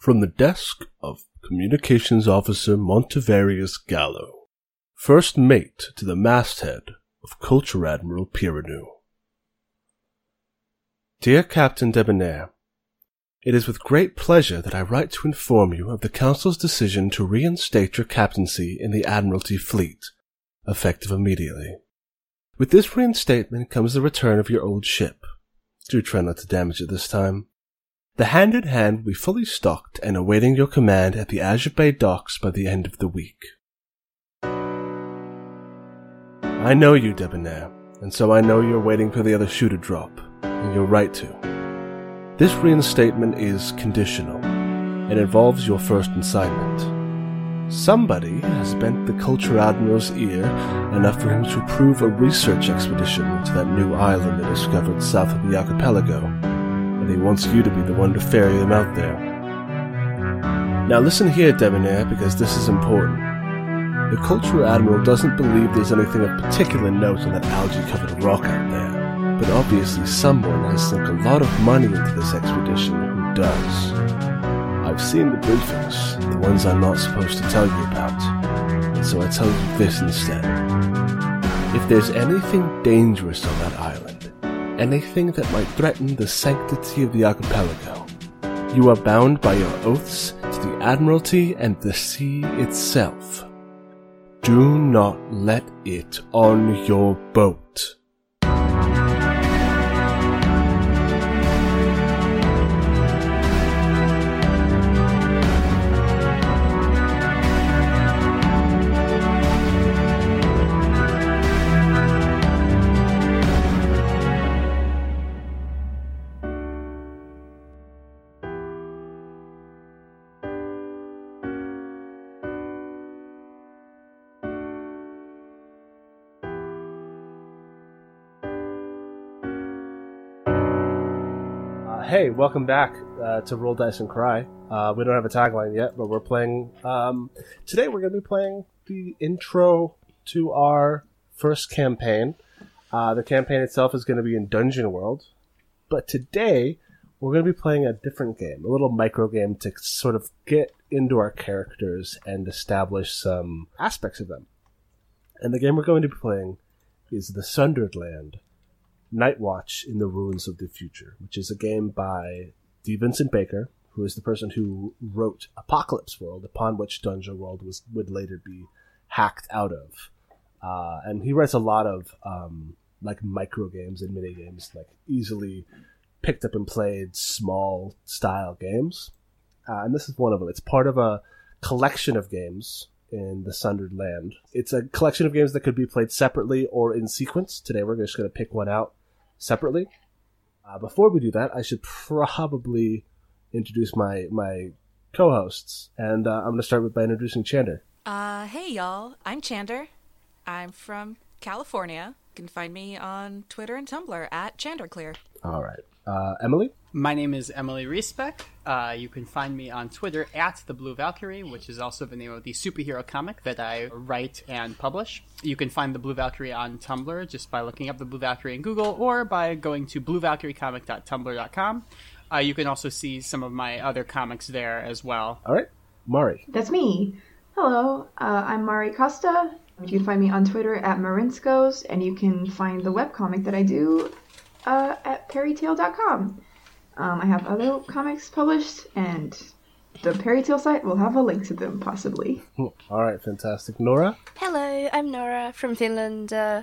From the desk of Communications Officer Montevarius Gallo, first mate to the masthead of Culture Admiral Piranu. Dear Captain Debonair, it is with great pleasure that I write to inform you of the Council's decision to reinstate your captaincy in the Admiralty fleet, effective immediately. With this reinstatement comes the return of your old ship. Do try not to damage it this time. The hand in hand will be fully stocked and awaiting your command at the Azure Bay docks by the end of the week. I know you, Debonair, and so I know you're waiting for the other shoe to drop, and you're right to. This reinstatement is conditional and involves your first assignment. Somebody has bent the Culture Admiral's ear enough for him to approve a research expedition to that new island they discovered south of the archipelago, and he wants you to be the one to ferry them out there. Now listen here, Debonair, because this is important. The Cultural Admiral doesn't believe there's anything of particular note on that algae-covered rock out there, but obviously someone has sunk a lot of money into this expedition who does. I've seen the briefings, the ones I'm not supposed to tell you about, so I tell you this instead. If there's anything dangerous on that island, anything that might threaten the sanctity of the archipelago, you are bound by your oaths to the Admiralty and the sea itself. Do not let it on your boat. Hey, welcome back uh, to Roll Dice and Cry. Uh, we don't have a tagline yet, but we're playing. Um, today, we're going to be playing the intro to our first campaign. Uh, the campaign itself is going to be in Dungeon World, but today we're going to be playing a different game, a little micro game to sort of get into our characters and establish some aspects of them. And the game we're going to be playing is The Sundered Land. Night Watch in the Ruins of the Future, which is a game by D. Vincent Baker, who is the person who wrote Apocalypse World, upon which Dungeon World was would later be hacked out of. Uh, and he writes a lot of um, like micro games and mini games, like easily picked up and played small style games. Uh, and this is one of them. It's part of a collection of games in the Sundered Land. It's a collection of games that could be played separately or in sequence. Today we're just going to pick one out separately. Uh, before we do that, I should probably introduce my my co-hosts, and uh, I'm going to start with by introducing Chander. Uh, hey y'all, I'm Chander. I'm from California. You can find me on Twitter and Tumblr at ChanderClear. All right, uh, Emily. My name is Emily Riesbeck. Uh, you can find me on Twitter at the Blue Valkyrie, which is also the name of the superhero comic that I write and publish. You can find the Blue Valkyrie on Tumblr just by looking up the Blue Valkyrie in Google or by going to bluevalkyriecomic.tumblr.com. Uh, you can also see some of my other comics there as well. All right, Mari. That's me. Hello, uh, I'm Mari Costa. You can find me on Twitter at Marinskos, and you can find the webcomic that I do uh, at perrytail.com. Um, I have other comics published, and the Perrytail site will have a link to them, possibly. All right, fantastic. Nora. Hello, I'm Nora from Finland. Uh,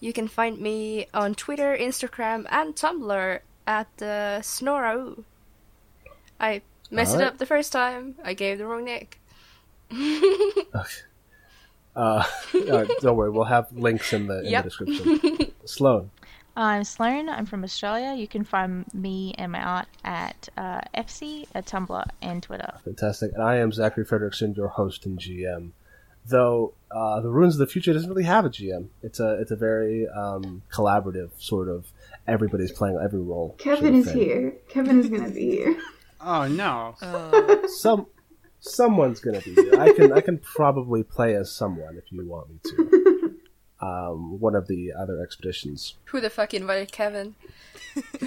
you can find me on Twitter, Instagram, and Tumblr at uh, Snorau. I messed it up the first time. I gave the wrong nick. Uh, all right, don't worry, we'll have links in the in Yep. the description. Sloan. I'm Sloan. I'm from Australia. You can find me and my art at uh, FC, at Tumblr, and Twitter. Fantastic. And I am Zachary Frederickson, your host and GM. Though uh, the Ruins of the Future doesn't really have a GM. It's a it's a very um, collaborative sort of everybody's playing every role. sort Kevin of is thing. here. Kevin is gonna be here. Oh no. Some someone's gonna be here. I can I can probably play as someone if you want me to. Um, one of the other expeditions. Who the fuck invited Kevin?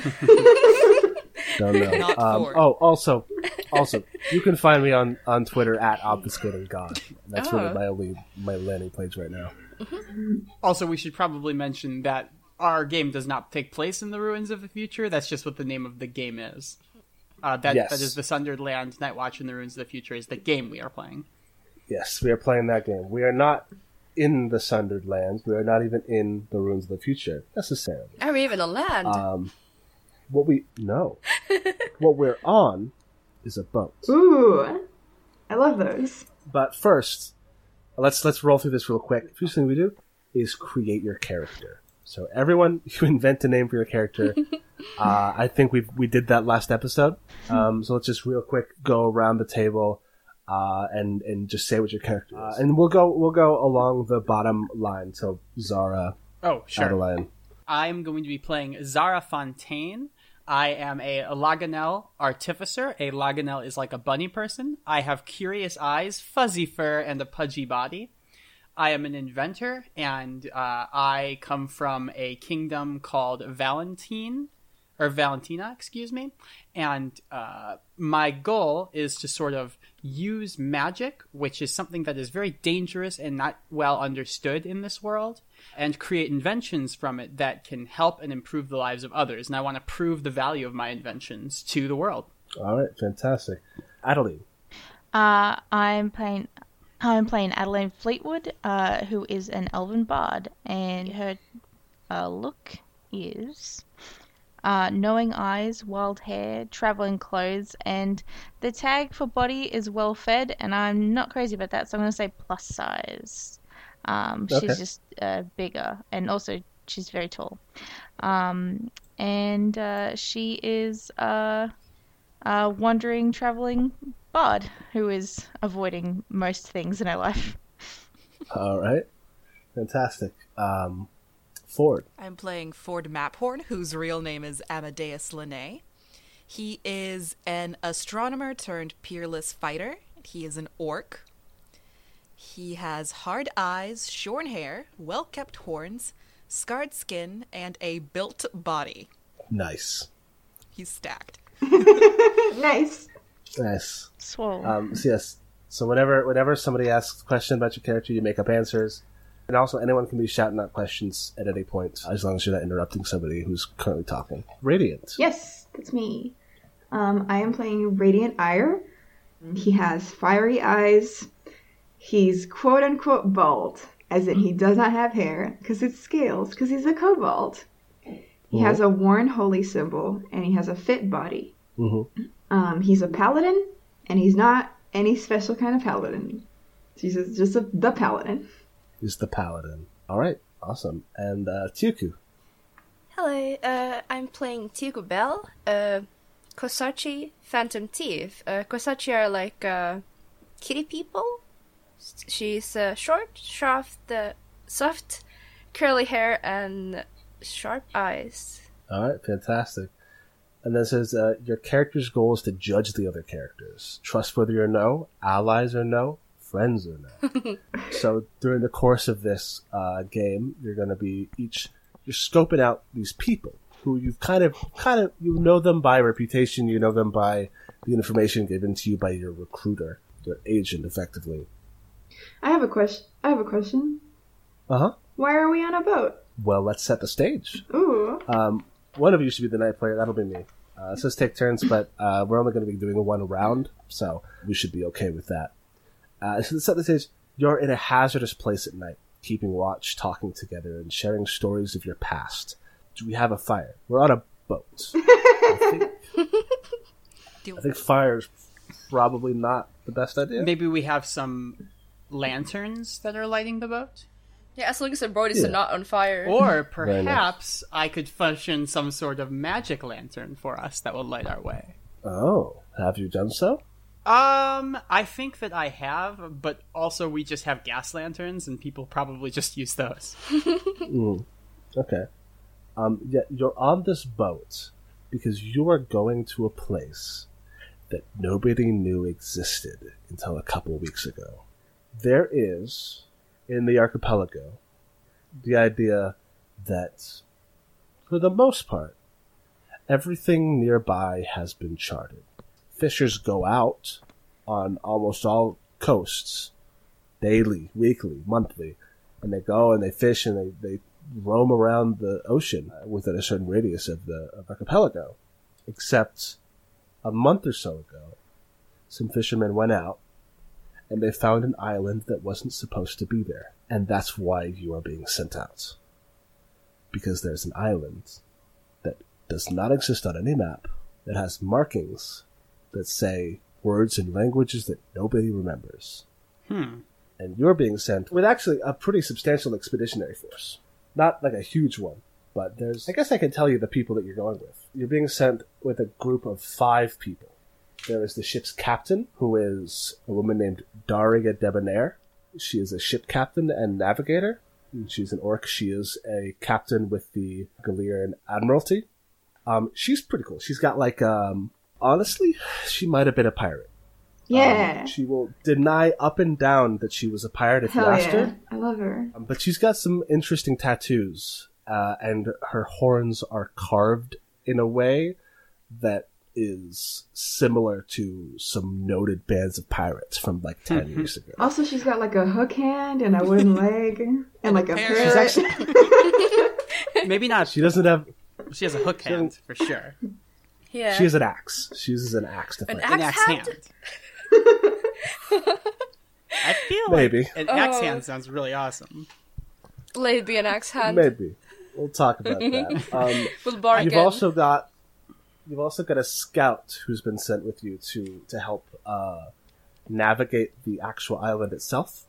Don't know. Not um, oh, also, also, you can find me on, on Twitter at obfuscating god. That's really Oh. my only my landing page right now. Also, we should probably mention that our game does not take place in the ruins of the future. That's just what the name of the game is. Uh, that Yes. that is the Sundered Land Night Watch in the Ruins of the Future is the game we are playing. Yes, we are playing that game. We are not in the Sundered Lands. We are not even in the Ruins of the Future necessarily. Are we even on land? Um, what we no, what we're on is a boat. Ooh, I love those. But first, let's let's roll through this real quick. First thing we do is create your character. So everyone, you invent a name for your character. uh, I think we we did that last episode. Um, so let's just real quick go around the table uh, and and just say what your character is, and we'll go we'll go along the bottom line. So Zara, Oh, sure. Adeline. I'm going to be playing Zara Fontaine. I am a Laganel artificer. A Laganel is like a bunny person. I have curious eyes, fuzzy fur, and a pudgy body. I am an inventor, and uh, I come from a kingdom called Valentine, or Valentina, excuse me. And uh, my goal is to sort of use magic, which is something that is very dangerous and not well understood in this world, and create inventions from it that can help and improve the lives of others. And I want to prove the value of my inventions to the world. All right, fantastic. Adeline. Uh, I'm playing. I'm playing Adeline Fleetwood, uh, who is an elven bard, and her uh, look is uh, knowing eyes, wild hair, traveling clothes, and the tag for body is well fed. And I'm not crazy about that, so I'm going to say plus size. Um, Okay. She's just uh, bigger, and also she's very tall. Um, and uh, she is uh, a wandering, traveling bard who is avoiding most things in her life. All right, fantastic. Um, Ford. I'm playing Ford Maphorn, whose real name is Amadeus Linné. He is an astronomer turned peerless fighter. He is an orc. He has hard eyes, shorn hair, well kept horns, scarred skin, and a built body. Nice, He's stacked. Nice. nice. Swole. Um, so yes. So whenever whenever somebody asks a question about your character, you make up answers, and also anyone can be shouting out questions at any point, as long as you're not interrupting somebody who's currently talking. Radiant. Yes, that's me. Um, I am playing Radiant Ire. He has fiery eyes. He's quote unquote bald, as in he does not have hair, because it's scales, because he's a kobold. He has a worn holy symbol, and he has a fit body. Mm-hmm. Um, he's a paladin, and he's not any special kind of paladin. He's just- just a, the paladin. Is the paladin. All right. Awesome. And uh, Tuku. Hello, uh, I'm playing Tico Bell, uh, Kosachi Phantom Thief. Uh, Kosachi are like uh, kitty people. She's uh, short, soft, uh, soft, curly hair, and sharp eyes. All right. Fantastic. And then says uh, your character's goal is to judge the other characters, trustworthy or no, allies or no, friends or no. so during the course of this uh, game, you're going to be each you're scoping out these people who you've kind of kind of you know them by reputation, you know them by the information given to you by your recruiter, your agent, effectively. I have a question. I have a question. Uh huh. Why are we on a boat? Well, let's set the stage. Ooh. Um, one of you should be the night player. That'll be me. Uh, it says take turns, but uh, we're only going to be doing one round, so we should be okay with that. Uh, so let's set the stage. You're in a hazardous place at night, keeping watch, talking together, and sharing stories of your past. Do we have a fire? We're on a boat. I, think, I think fire's probably not the best idea. Maybe we have some lanterns that are lighting the boat? Yeah, as long as the boat is Yeah. not on fire. Or Very nice. perhaps I could fashion some sort of magic lantern for us that will light our way. Oh, have you done so? Um, I think that I have, but also we just have gas lanterns and people probably just use those. Mm. Okay. Um, yeah, you're on this boat because you are going to a place that nobody knew existed until a couple weeks ago. There is, in the archipelago, the idea that, for the most part, everything nearby has been charted. Fishers go out on almost all coasts daily, weekly, monthly, and they go and they fish and they, they roam around the ocean within a certain radius of the of archipelago. Except a month or so ago, some fishermen went out and they found an island that wasn't supposed to be there. And that's why you are being sent out. Because there's an island that does not exist on any map that has markings that say words in languages that nobody remembers. Hmm. And you're being sent with actually a pretty substantial expeditionary force. Not like a huge one, but there's, I guess I can tell you the people that you're going with. You're being sent with a group of five people. There is the ship's captain, who is a woman named Daria Debonair. She is a ship captain and navigator. She's an orc. She is a captain with the Galerian Admiralty. Um, she's pretty cool. She's got like, um, honestly, she might have been a pirate. Yeah. Um, she will deny up and down that she was a pirate if you Hell asked yeah. her. I love her. Um, but she's got some interesting tattoos, uh, and her horns are carved in a way that is similar to some noted bands of pirates from like 10 years ago. Also, she's got like a hook hand and a wooden leg and like a parrot. parrot. She's Maybe not. She doesn't have, She has a hook hand for sure. Yeah. she has an axe. She uses an axe to fight. An Axe axe hand? hand. I feel Maybe. like an axe Oh. hand sounds really awesome. Let it be an axe hand. Maybe. We'll talk about that. Um, We'll bargain. You've also got you've also got a scout who's been sent with you to to help uh, navigate the actual island itself,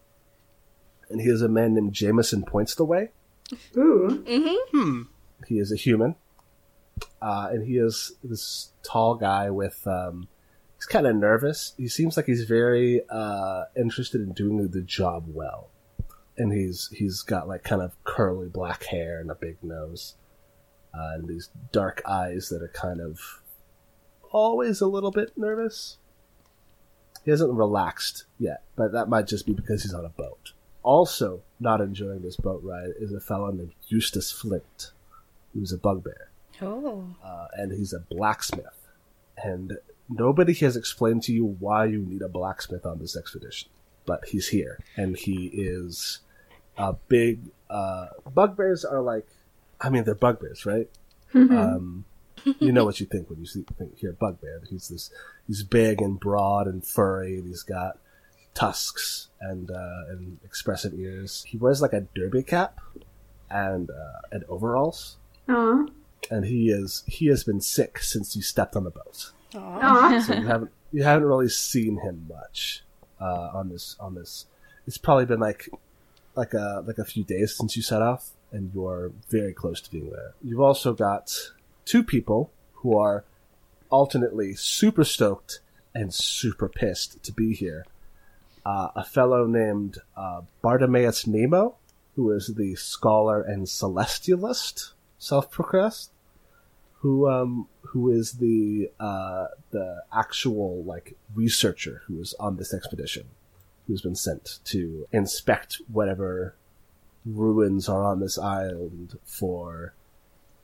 and he is a man named Jameson Points the Way. Ooh. Hmm. He is a human, uh, and he is this tall guy with. Um, he's kind of nervous. He seems like he's very uh, interested in doing the job well, and he's he's got like kind of curly black hair and a big nose, uh, and these dark eyes that are kind of always a little bit nervous. He hasn't relaxed yet, but that might just be because he's on a boat. Also, not enjoying this boat ride is a fellow named Eustace Flint, who's a bugbear Oh. uh, and he's a blacksmith. And nobody has explained to you why you need a blacksmith on this expedition, but he's here, and he is a big. Uh, bugbears are like, I mean, they're bugbears, right? um, you know what you think when you see think, hear bugbear. He's this, he's big and broad and furry, and he's got tusks and uh, and expressive ears. He wears like a derby cap and uh, and overalls Aw. And he is he has been sick since you stepped on the boat. Aw. So you haven't you haven't really seen him much uh, on this on this. It's probably been like like a like a few days since you set off, and you're very close to being there. You've also got two people who are alternately super stoked and super pissed to be here. Uh, a fellow named uh, Bartimaeus Nemo, who is the scholar and celestialist, self-proclaimed, who um who is the uh the actual like researcher who is on this expedition, who's been sent to inspect whatever ruins are on this island for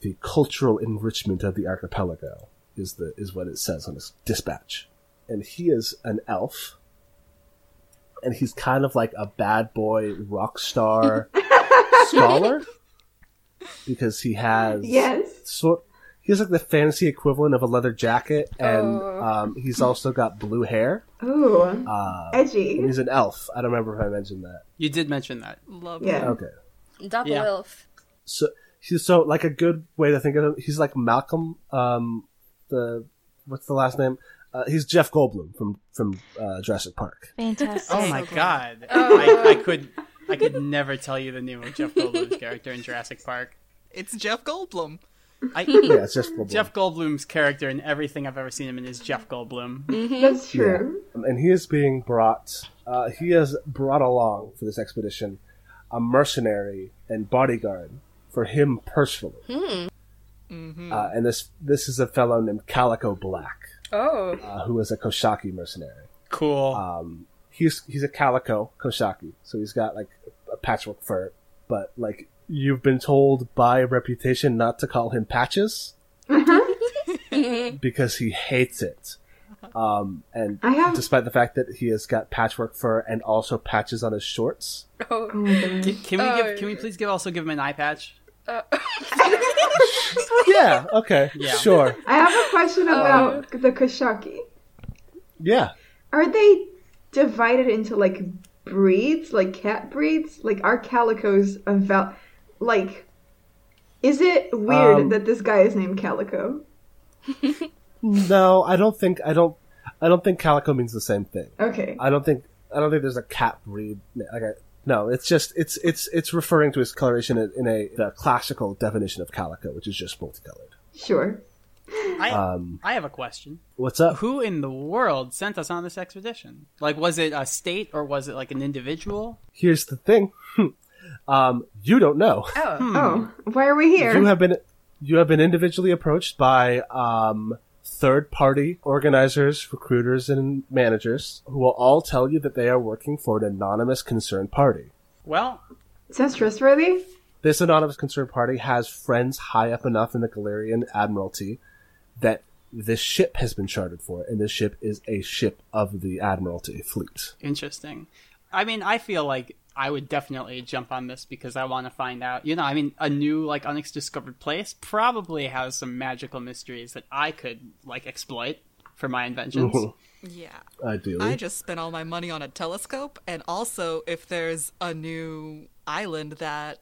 the cultural enrichment of the archipelago is the is what it says on his dispatch. And he is an elf. And he's kind of like a bad boy rock star scholar because he has Yes. sort he has like the fantasy equivalent of a leather jacket and Oh. um, he's also got blue hair Ooh. uh, Edgy. and he's an elf i don't remember if i mentioned that You did mention that. Love Yeah. okay Double Yeah. elf. so he's so like a good way to think of him he's like malcolm um the what's the last name uh, he's jeff goldblum from from uh, jurassic park Fantastic. Oh my god. Oh. I, I could I could never tell you the name of Jeff Goldblum's character in Jurassic Park. It's Jeff Goldblum. I, yeah it's jeff goldblum Jeff Goldblum's character in everything I've ever seen him in is Jeff Goldblum. That's true. Um, and he is being brought. Uh, he has brought along for this expedition a mercenary and bodyguard for him personally. Uh, and this this is a fellow named Calico Black, Oh. uh, who is a Koshaki mercenary. Cool. Um, he's he's a calico Koshaki, so he's got like a patchwork fur. But like you've been told by reputation not to call him Patches because he hates it. Um, and I have- despite the fact that he has got patchwork fur and also patches on his shorts, Oh Oh, my goodness. Can, can we Oh, give? Can we please give also give him an eye patch? yeah, okay, Yeah. sure, I have a question about the Koshaki. yeah. Are they divided into like breeds, like cat breeds? Like are calicos about? val? Like, is it weird Um, that this guy is named Calico? No, I don't think I don't. I don't think calico means the same thing. Okay. I don't think I don't think there's a cat breed. Like a, no, it's just it's it's it's referring to its coloration in, in a the classical definition of calico, which is just multicolored. Sure. I Um, I have a question. what's up? Who in the world sent us on this expedition? Like, was it a state or was it like an individual? Here's the thing. um, you don't know. Oh. Oh, why are we here? You have been you have been individually approached by um, third party organizers, recruiters, and managers who will all tell you that they are working for an anonymous concerned party. Well, Sounds trustworthy. This anonymous concerned party has friends high up enough in the Galerian Admiralty that this ship has been chartered for, and this ship is a ship of the Admiralty fleet. interesting. I mean, I feel like I would definitely jump on this because I want to find out. You know, I mean, a new like undiscovered place probably has some magical mysteries that I could like exploit for my inventions. Yeah. Ideally, I just spent all my money on a telescope, and also if there's a new island that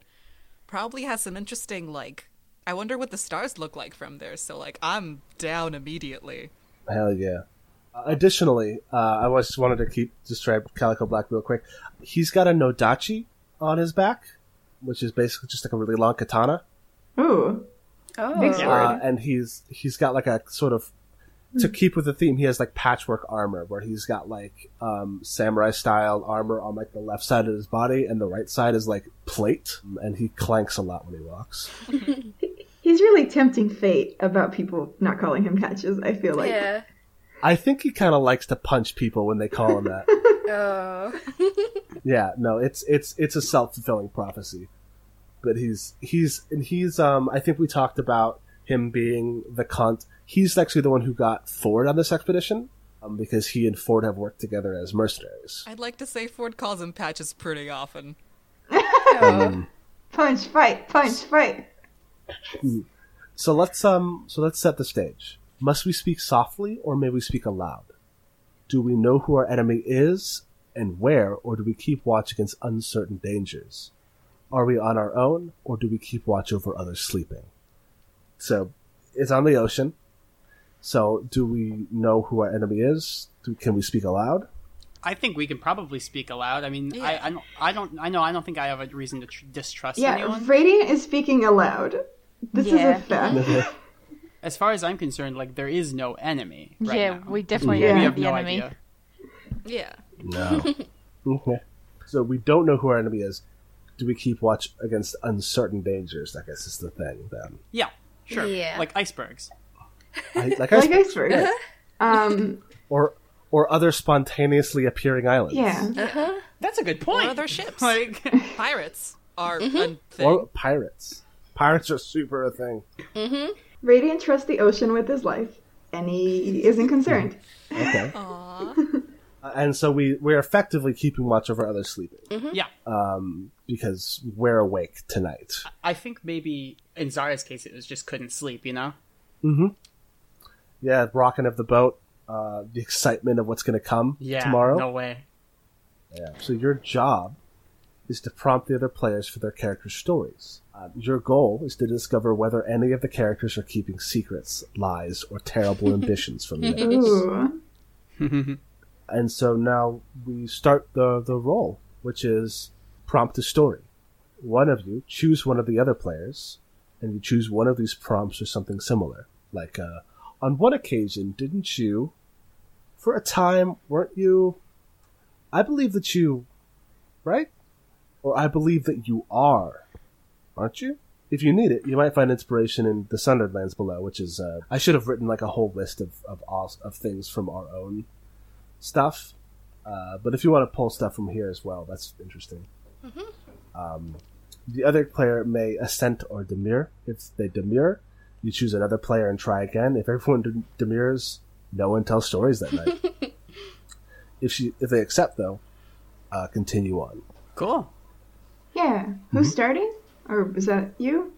probably has some interesting, like, I wonder what the stars look like from there. So, like, I'm down immediately. hell yeah. Uh, additionally, uh, I just wanted to keep describe Calico Black real quick. He's got a Nodachi on his back, which is basically just like a really long katana. Ooh. Oh. Big sword. uh, and he's he's got like a sort of to keep with the theme he has like patchwork armor where he's got like um samurai style armor on like the left side of his body and the right side is like plate and he clanks a lot when he walks He's really tempting fate about people not calling him patches, I feel like. Yeah. I think he kind of likes to punch people when they call him that Oh. yeah no it's it's it's a self-fulfilling prophecy but he's he's and he's um i think we talked about him being the cunt he's actually the one who got ford on this expedition um, because he and ford have worked together as mercenaries I'd like to say Ford calls him patches pretty often. oh. Punch, fight, punch, fight. So let's um so let's set the stage. Must we speak softly or may we speak aloud? Do we know who our enemy is and where or do we keep watch against uncertain dangers? Are we on our own or do we keep watch over others sleeping? So it's on the ocean. So do we know who our enemy is? Do, can we speak aloud? I think we can probably speak aloud. I mean, Yeah. I, I don't, I don't, I know, I don't think I have a reason to tr- distrust Yeah, anyone. Yeah, Radiant is speaking aloud. This Yeah. is a fact. As far as I'm concerned, like there is no enemy. Right yeah, now. we definitely Yeah. we have have the no enemy. idea. Yeah. No. okay. So we don't know who our enemy is. Do we keep watch against uncertain dangers? I guess is the thing then. Yeah, sure. Yeah. Like icebergs. I, like I like icebergs. Uh-huh. Um, or or other spontaneously appearing islands. yeah. Uh-huh. That's a good point. Or other ships. Like, Pirates are mm-hmm. a Or thing. pirates. Pirates are super a thing. Mm-hmm. Radiant trusts the ocean with his life, and he isn't concerned. Okay. Aw. Uh, and so we we're effectively keeping watch over others sleeping yeah, um, because we're awake tonight. I think maybe in Zara's case it was just couldn't sleep. You know. Mm-hmm. Yeah, rocking of the boat, uh, the excitement of what's going to come Yeah. tomorrow. No way. Yeah. So your job is to prompt the other players for their character stories. Uh, your goal is to discover whether any of the characters are keeping secrets, lies, or terrible ambitions from the others. And so now we start the the role, which is prompt a story. One of you choose one of the other players, and you choose one of these prompts or something similar. Like uh, on one occasion, didn't you, for a time, weren't you? I believe that you, right? Or I believe that you are, aren't you? If you need it, you might find inspiration in the Sundered Lands below, which is uh, I should have written like a whole list of of, aus- of things from our own stuff. Uh, but if you want to pull stuff from here as well, that's interesting. Um, the other player may assent or demur. If they demur, you choose another player and try again. If everyone de- demurs, no one tells stories that night. if she if they accept though, uh, continue on. Cool. Yeah. Who's starting? Or is that you?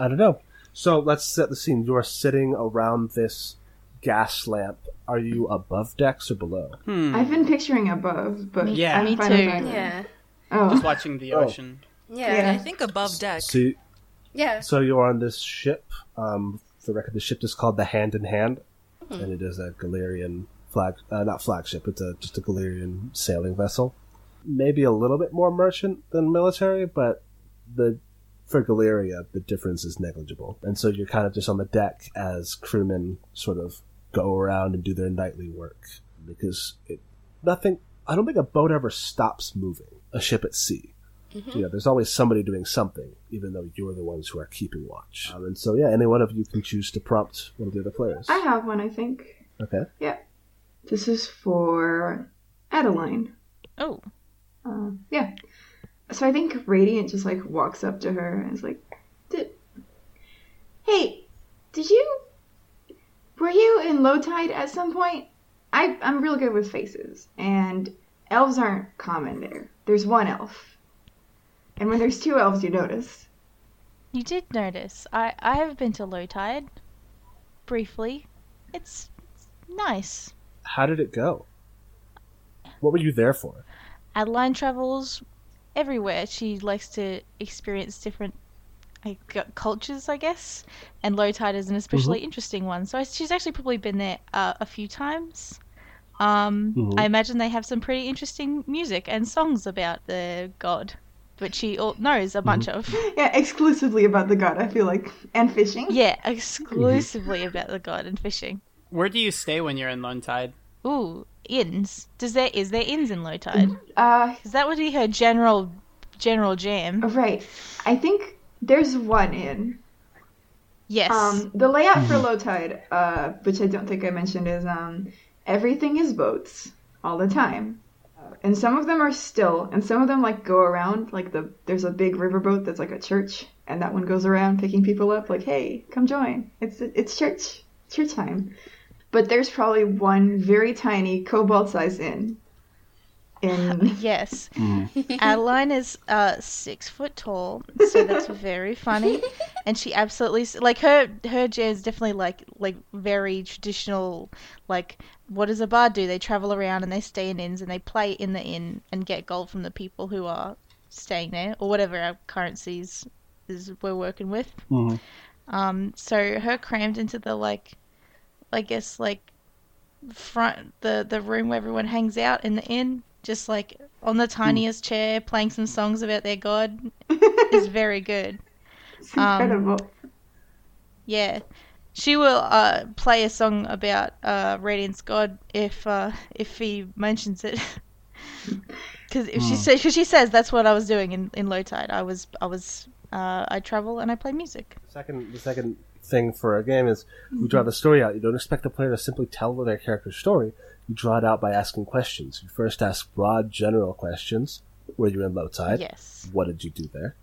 I don't know. So let's set the scene. You are sitting around this gas lamp. Are you above decks or below? Hmm. I've been picturing above, but Yeah. I'm Me fine too. either. Yeah. Oh. Just watching the Oh. ocean. Yeah. Yeah. I think above deck. So, you- Yeah. so you're on this ship. Um, for the record, the ship is called the Hand in Hand, and it is a Galerian flag, uh, not flagship. It's a just a Galerian sailing vessel. Maybe a little bit more merchant than military, but the for Galeria the difference is negligible. And so you're kind of just on the deck as crewmen sort of go around and do their nightly work because it, nothing. I don't think a boat ever stops moving. A ship at sea. You know, there's always somebody doing something, even though you're the ones who are keeping watch. Um, and so, yeah, any one of you can choose to prompt one of the other players. I have one, I think. Okay. Yeah. This is for Adeline. Oh, Uh, yeah. So I think Radiant just like walks up to her and is like, "Did, hey, did you, were you in low tide at some point? I I'm real good with faces, and elves aren't common there. There's one elf, and when there's two elves, you notice. you did notice. I I have been to low tide, briefly. It's, it's nice. How did it go? What were you there for? Adeline travels everywhere. She likes to experience different like, cultures, I guess. And low tide is an especially interesting one. So she's actually probably been there uh, a few times. Um, Mhm. I imagine they have some pretty interesting music and songs about the god, which she all knows a bunch of. Yeah, exclusively about the god. I feel like, and fishing. Yeah, exclusively about the god and fishing. Where do you stay when you're in Low Tide? Ooh, inns. Does there is there inns in low tide? Uh, Because that would be her general general jam. right. I think there's one in. Yes. Um, the layout for low tide, uh, which I don't think I mentioned, is um, everything is boats all the time, and some of them are still, and some of them like go around. Like the there's a big riverboat that's like a church, and that one goes around picking people up. Like, hey, come join. It's it's church church time. But there's probably one very tiny kobold-sized inn. In Yes. Adeline is uh six foot tall, so that's very funny. And she absolutely like her her jam is definitely like like very traditional. Like, what does a bard do? They travel around and they stay in inns and they play in the inn and get gold from the people who are staying there or whatever our currencies is we're working with. Mhm. Um, so her crammed into the like, I guess like front the the room where everyone hangs out in the inn, just like on the tiniest chair, playing some songs about their god, is very good. it's incredible. Yeah, she will uh play a song about uh Radiant's god if uh if he mentions it. Because if she says, cause she says that's what I was doing in, in low tide. I was I was uh I travel and I play music. Second, the second thing for a game is you draw the story out. You don't expect the player to simply tell their character's story. You draw it out by asking questions. You first ask broad, general questions. Were you in low tide? Yes. What did you do there?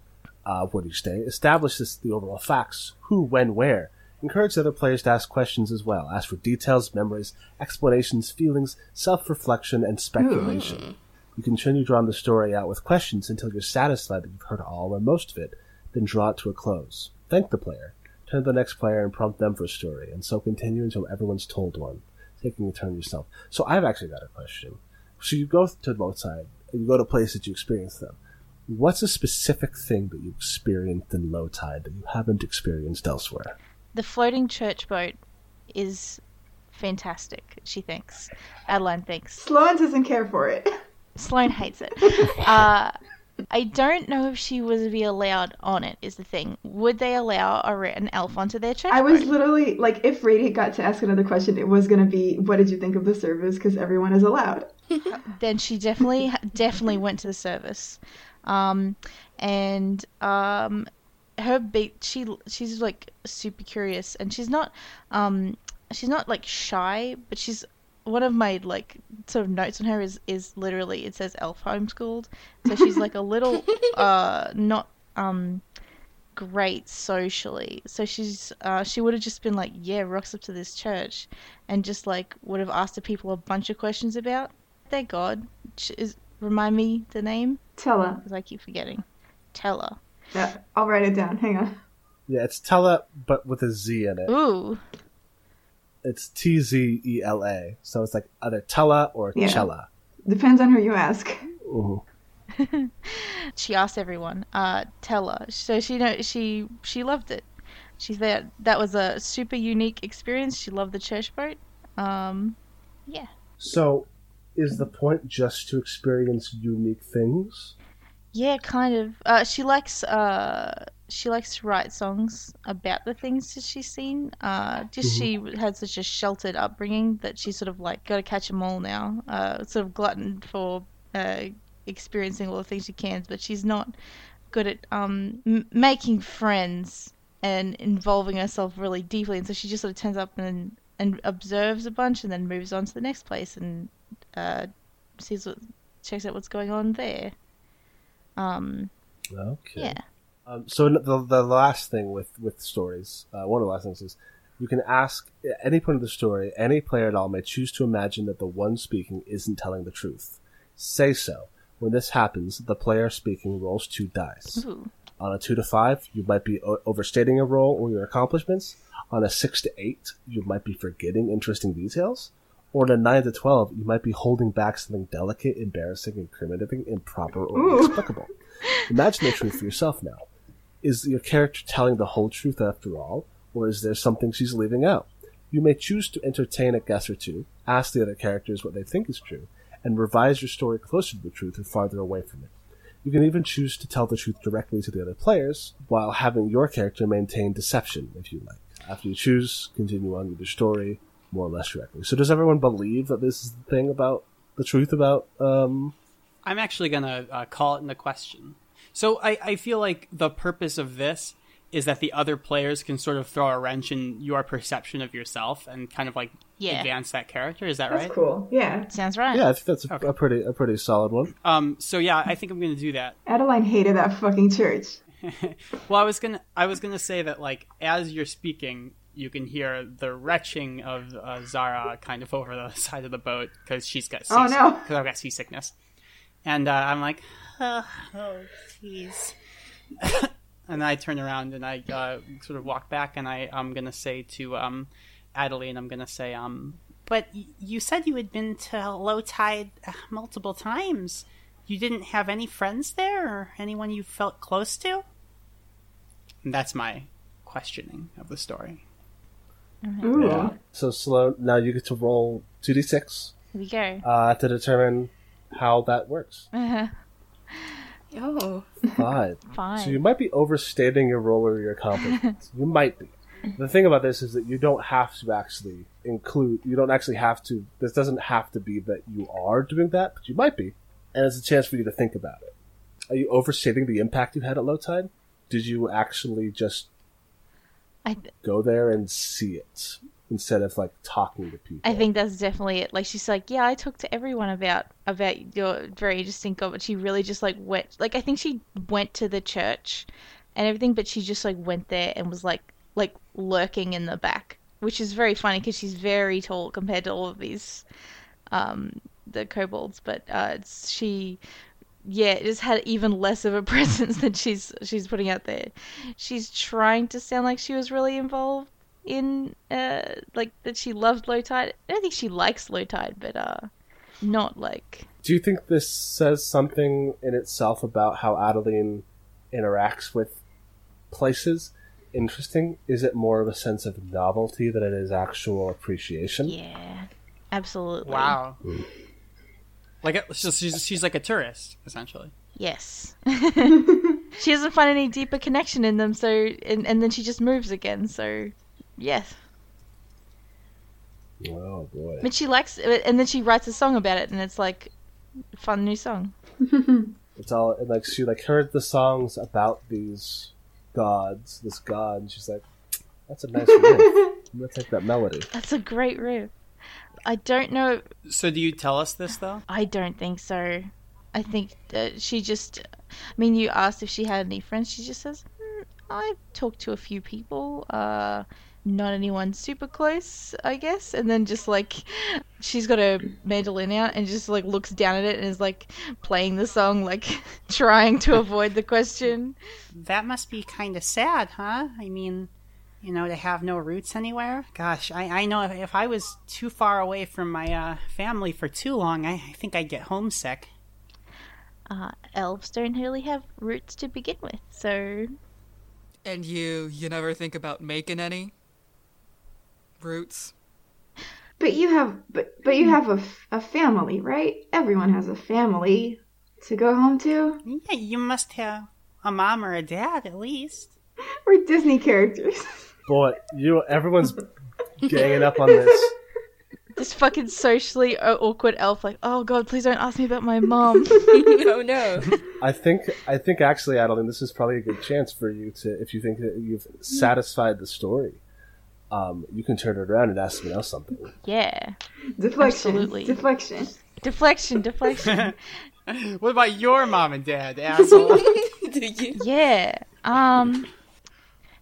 Uh, where do you stay? Establish this, the overall facts. Who, when, where. Encourage the other players to ask questions as well. Ask for details, memories, explanations, feelings, self-reflection, and speculation. You continue drawing the story out with questions until you're satisfied that you've heard all or most of it, then draw it to a close. Thank the player. Turn to the next player and prompt them for a story, and so continue until everyone's told one, taking a turn yourself. So I've actually got a question. So you go to Lowtide, and you go to places that you experience them. What's a specific thing that you experienced in low tide that you haven't experienced elsewhere? The floating church boat is fantastic, she thinks. Adeline thinks. Sloan doesn't care for it. Sloan hates it. Uh, I don't know if she would be allowed on it, is the thing. Would they allow a, an elf onto their church I was literally like, if Radiant got to ask another question, it was gonna be, "What did you think of the service?" Because everyone is allowed. then she definitely definitely went to the service um and um her beat she she's like super curious and she's not um she's not like shy but she's one of my like sort of notes on her is is literally it says elf homeschooled so she's like a little uh not um great socially. So she's uh, she would have just been like, yeah, rocks up to this church, and just like would have asked the people a bunch of questions about their god. Ch- Is remind me the name Tella. because I keep forgetting. Tella. Yeah, I'll write it down. Hang on. Yeah, it's Tella, but with a Z in it. Ooh, It's T Z E L A. So it's like either Tella or Yeah. Chella. Depends on who you ask. Ooh. she asked everyone. Uh, Tella. So she know she she loved it. She said that was a super unique experience. She loved the church boat. Um, yeah. So, is the point just to experience unique things? Yeah, kind of. Uh, she likes uh, she likes to write songs about the things that she's seen. Uh, just she had such a sheltered upbringing that she's sort of like got to catch them all now. Uh, sort of glutton for uh, experiencing all the things she can, but she's not good at um m- making friends and involving herself really deeply. And so she just sort of turns up and and observes a bunch, and then moves on to the next place and uh, sees what checks out what's going on there. Um, Okay. yeah. Um, so the, the last thing with with stories, uh, one of the last things is you can ask at any point of the story, any player at all may choose to imagine that the one speaking isn't telling the truth. Say so. When this happens, the player speaking rolls two dice. Ooh. On a two to five, you might be o- overstating a role or your accomplishments. On a six to eight, you might be forgetting interesting details. Or on a nine to twelve, you might be holding back something delicate, embarrassing, incriminating, improper, or Ooh. inexplicable. Imagine the truth for yourself now. Is your character telling the whole truth after all, or is there something she's leaving out? You may choose to entertain a guess or two, ask the other characters what they think is true, and revise your story closer to the truth or farther away from it. You can even choose to tell the truth directly to the other players, while having your character maintain deception, if you like. After you choose, continue on with your story more or less directly. So does everyone believe that this is the thing about the truth about um I'm actually gonna uh, call it in into question. So I, I feel like the purpose of this is that the other players can sort of throw a wrench in your perception of yourself and kind of like Yeah. advance that character. Is that right? That's right? cool. Yeah. Sounds right. Yeah, I think that's a, a pretty a pretty solid one. Um. So yeah, I think I'm gonna do that. Adeline hated that fucking church. Well, I was gonna I was gonna say that like as you're speaking, you can hear the retching of uh, Zara kind of over the side of the boat because she's got Oh, no. because I've got seasickness, and uh, I'm like, oh, jeez. and I turn around and I uh, sort of walk back, and I I'm gonna say to um, Adeline, I'm gonna say um, but y- you said you had been to low tide uh, multiple times. You didn't have any friends there, or anyone you felt close to? And that's my questioning of the story. Ooh. So slow. Now you get to roll two d six Here we go. uh, to determine how that works. Uh-huh. Oh. Five. Fine. So you might be overstating your role or your accomplishments. you might be. The thing about this is that you don't have to actually include. You don't actually have to. This doesn't have to be that you are doing that, but you might be, and it's a chance for you to think about it. Are you overstating the impact you had at low tide? Did you actually just I, go there and see it instead of like talking to people? I think that's definitely it. Like she's like, yeah, I talked to everyone about about your very interesting god, but she really just like went. Like I think she went to the church and everything, but she just like went there and was like like lurking in the back, which is very funny because she's very tall compared to all of these um the kobolds. But uh, she yeah, it just had even less of a presence than she's she's putting out there. She's trying to sound like she was really involved in uh like that she loved low tide. I don't think she likes low tide, but uh not like Do you think this says something in itself about how Adeline interacts with places? Interesting. Is it more of a sense of novelty than it is actual appreciation? yeah. Absolutely. Wow. Like so she's she's like a tourist essentially. Yes. she doesn't find any deeper connection in them, so and, and then she just moves again, so yes. Oh boy. But she likes it, and then she writes a song about it and it's like fun new song. It's all and, like she like heard the songs about these gods, this god, and she's like, "That's a nice riff. I'm gonna take that melody." That's a great riff. I don't know So do you tell us this though? I don't think so. I think that she just. I mean, you asked if she had any friends. She just says, "Mm, I've talked to a few people. Uh, not anyone super close, I guess. And then just like she's got a mandolin out and just like looks down at it and is like playing the song, like trying to avoid the question. That must be kind of sad, huh? I mean, you know, to have no roots anywhere. Gosh, I, I know if, if I was too far away from my uh, family for too long, I, I think I'd get homesick. Uh, elves don't really have roots to begin with, so And you, you never think about making any? Roots? But you have, but but you have a, a family, right? Everyone has a family to go home to. Yeah, you must have a mom or a dad at least. We're Disney characters. Boy, you everyone's ganging up on this. this fucking socially uh, awkward elf, like, oh god, please don't ask me about my mom. oh no. I think I think actually, Adeline, this is probably a good chance for you to, if you think that you've satisfied the story, um, you can turn it around and ask someone else something. yeah, deflection. Absolutely. Deflection. deflection, deflection. What about your mom and dad, asshole? Yeah. Um,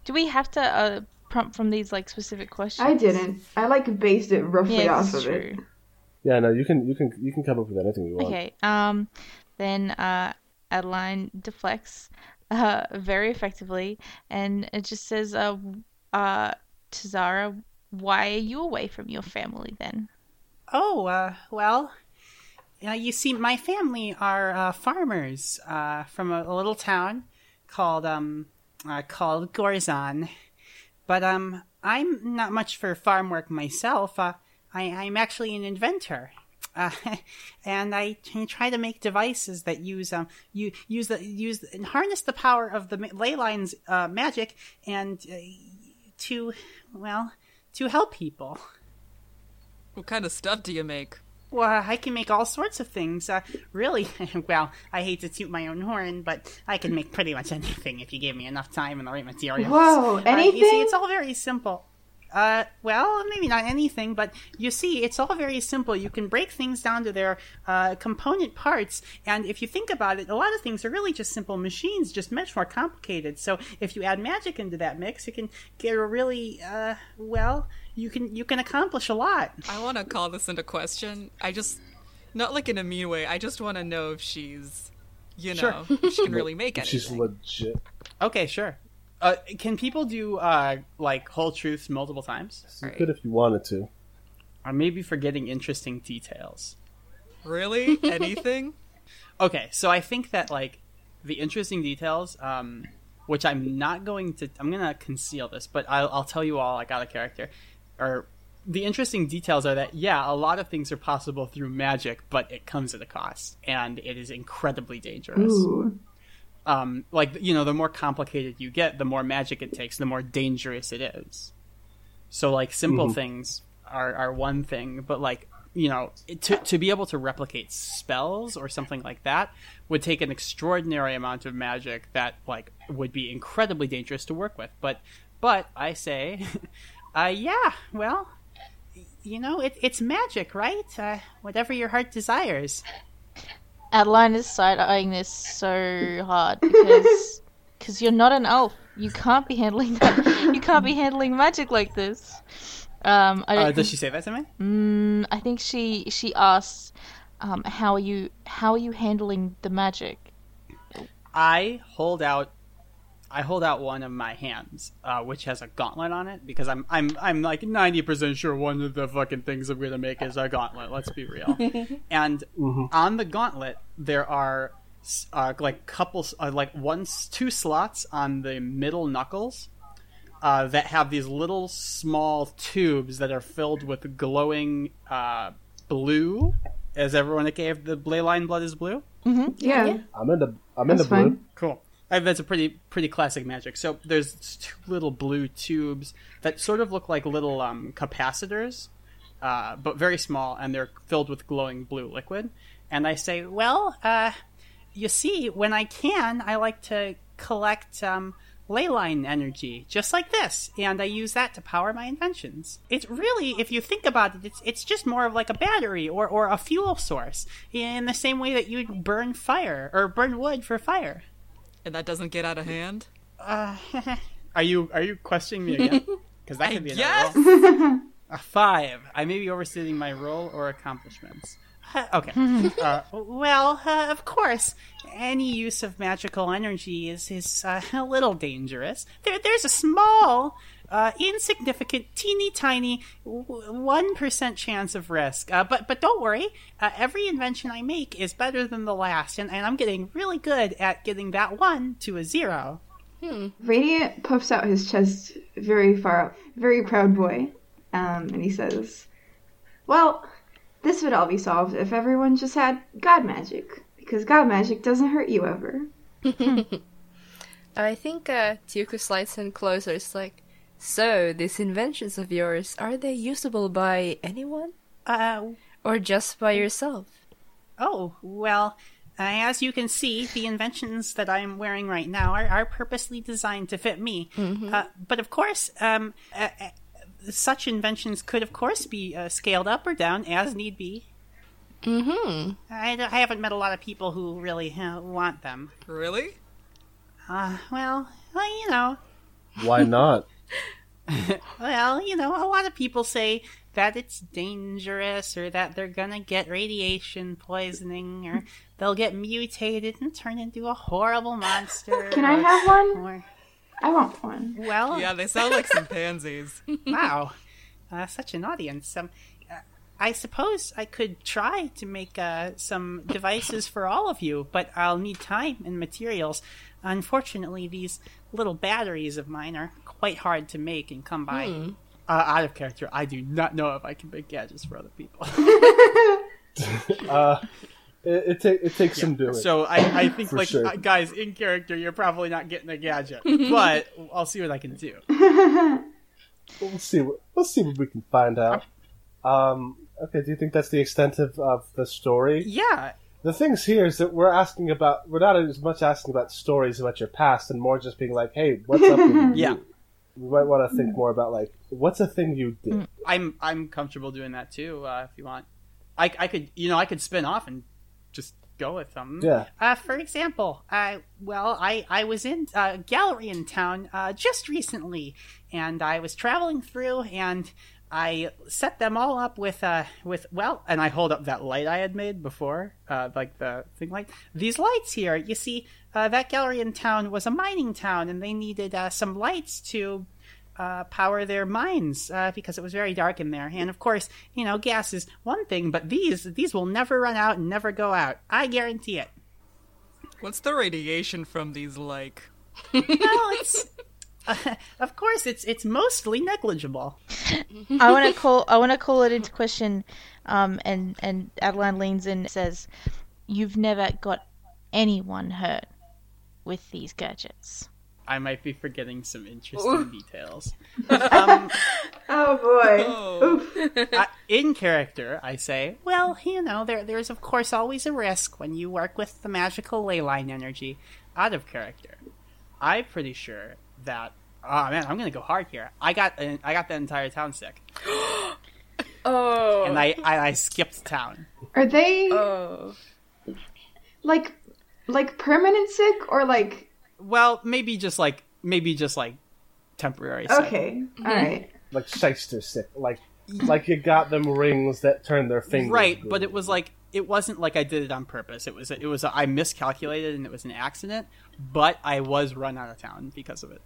do we have to uh, prompt from these like specific questions? I didn't. I like based it roughly Yeah, off of is it. Yeah, no, you can you can you can come up with anything you want. Okay. Um, then uh, Adeline deflects uh very effectively, and it just says, uh, uh, to Zara, why are you away from your family then? oh, uh, well, uh, you see, my family are uh, farmers uh, from a, a little town called um uh, called Gorzon, but um I'm not much for farm work myself. I, I'm actually an inventor. And I try to make devices that use um you use the use and harness the power of the ley lines magic and to well to help people. What kind of stuff do you make? Well, I can make all sorts of things. Uh, really, well, I hate to toot my own horn, but I can make pretty much anything if you give me enough time and the right materials. Whoa, Uh, anything? you see, it's all very simple. Uh, well, maybe not anything, but you see, it's all very simple. You can break things down to their uh, component parts, and if you think about it, a lot of things are really just simple machines, just much more complicated. So if you add magic into that mix, you can get a really, uh, well, you can you can accomplish a lot. I want to call this into question. I just, not like in a mean way. I just want to know if she's, you know, Sure. if she can really make anything. She's legit. Okay, sure. Uh, can people do uh, like whole truths multiple times? You could if you wanted to. Or maybe forgetting interesting details. really anything? Okay, so I think that like the interesting details, um, which I'm not going to, I'm gonna conceal this, but I'll, I'll tell you all I got a character. Or the interesting details are that yeah, a lot of things are possible through magic, but it comes at a cost, and it is incredibly dangerous. Ooh. Um, like you know, the more complicated you get, the more magic it takes, the more dangerous it is. So like simple things are are one thing, but like you know, to to be able to replicate spells or something like that would take an extraordinary amount of magic that like would be incredibly dangerous to work with. But but I say, uh, yeah, well. You know, it, it's magic, right? Uh, whatever your heart desires. Adeline is side eyeing this so hard because because you're not an elf. You can't be handling that. You can't be handling magic like this. Um, I don't Uh, think, does she say that to me? Mm, I think she she asks, um, "How are you? How are you handling the magic?" I hold out I hold out one of my hands, uh, which has a gauntlet on it, because I'm I'm I'm like ninety percent sure one of the fucking things I'm gonna make is a gauntlet. Let's be real. and on the gauntlet there are uh, like couples, uh, like one two slots on the middle knuckles. Uh, that have these little small tubes that are filled with glowing uh, blue. As everyone okay if the ley line blood is blue. Yeah. I'm in the I'm in That's the blue. fine. Cool. Uh, that's a pretty pretty classic magic. So there's two little blue tubes that sort of look like little um, capacitors, uh, but very small, and they're filled with glowing blue liquid. And I say, well, uh, you see, when I can, I like to collect um, ley line energy, just like this, and I use that to power my inventions. It's really, if you think about it, it's it's just more of like a battery or, or a fuel source, in the same way that you'd burn fire or burn wood for fire. And that doesn't get out of hand? Uh, are you are you questioning me again? Because that could be another guess. roll. A five. I may be overstating my role or accomplishments. Uh, okay. uh, well, uh, of course, any use of magical energy is is uh, a little dangerous. There, there's a small, uh, insignificant, teeny tiny one percent chance of risk. Uh, but but don't worry. Uh, every invention I make is better than the last, and, and I'm getting really good at getting that one to a zero. Radiant puffs out his chest very far up, very proud boy, um, and he says, "Well, this would all be solved if everyone just had god magic, because god magic doesn't hurt you ever." I think uh, Tuku slides in closer. It's like, so these inventions of yours are they usable by anyone Uh, or just by yourself? Oh, well, uh, as you can see, the inventions that I'm wearing right now are, are purposely designed to fit me. Uh, but of course, um, uh, uh, such inventions could, of course, be uh, scaled up or down as need be. Mm-hmm. I, I haven't met a lot of people who really uh, want them. Really? Uh, well, well, you know, Why not? well, you know, a lot of people say that it's dangerous or that they're gonna get radiation poisoning or they'll get mutated and turn into a horrible monster. Can I have one? or- I want one. well, Yeah, they sound like some pansies. wow, uh, such an audience. Um, uh, I suppose I could try to make uh, some devices for all of you, but I'll need time and materials. Unfortunately, these little batteries of mine are quite hard to make and come by. Uh, out of character, I do not know if I can make gadgets for other people. Uh, it, it, ta- it takes some doing. so I, I think, like, sure. uh, guys, in character, you're probably not getting a gadget, but I'll see what I can do. we'll see. What, we'll see what we can find out. Um, okay. Do you think that's the extent of, of the story? Yeah, The things here is that we're asking about. We're not as much asking about stories about your past, and more just being like, "Hey, what's up with you?" Yeah. We might want to think more about like, what's a thing you did? I'm I'm comfortable doing that too. Uh, if you want, I I could you know I could spin off and just go with them. Yeah. Uh, for example, I well I I was in a gallery in town uh, just recently, and I was traveling through and. I set them all up with uh with well, and I hold up that light I had made before, uh, like the thing light. These lights here, you see, uh, that gallery in town was a mining town, and they needed uh, some lights to uh, power their mines uh, because it was very dark in there. And of course, you know, gas is one thing, but these these will never run out and never go out. I guarantee it. What's the radiation from these like? Well, it's of course it's it's mostly negligible. I want to call. I want to call it into question. Um, and and Adeline leans in and says, "You've never got anyone hurt with these gadgets." I might be forgetting some interesting details. Um, Oh boy. Oh. Oof. uh, in character, I say, well, you know, there there's of course always a risk when you work with the magical ley line energy. Out of character, I'm pretty sure that. Oh man, I'm gonna go hard here. I got I got the entire town sick, Oh. and I I, I skipped town. Are they oh. like like permanent sick or like Well, maybe just like maybe just like temporary. sick. okay? Mm-hmm. All right. Like shyster sick, like like you got them rings that turn their fingers. right blue. but it was like it wasn't like i did it on purpose it was it was a, i miscalculated and it was an accident but i was run out of town because of it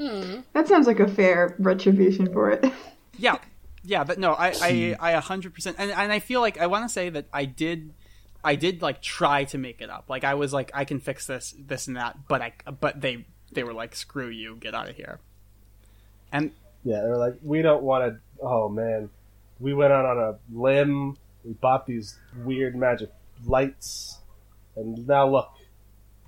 Hmm. That sounds like a fair retribution for it. yeah yeah but no i i hmm. i 100% and, and i feel like i want to say that i did i did like try to make it up like i was like i can fix this this and that but i but they they were like screw you get out of here and Yeah, they're like, we don't want to. Oh man, we went out on a limb. We bought these weird magic lights, and now look,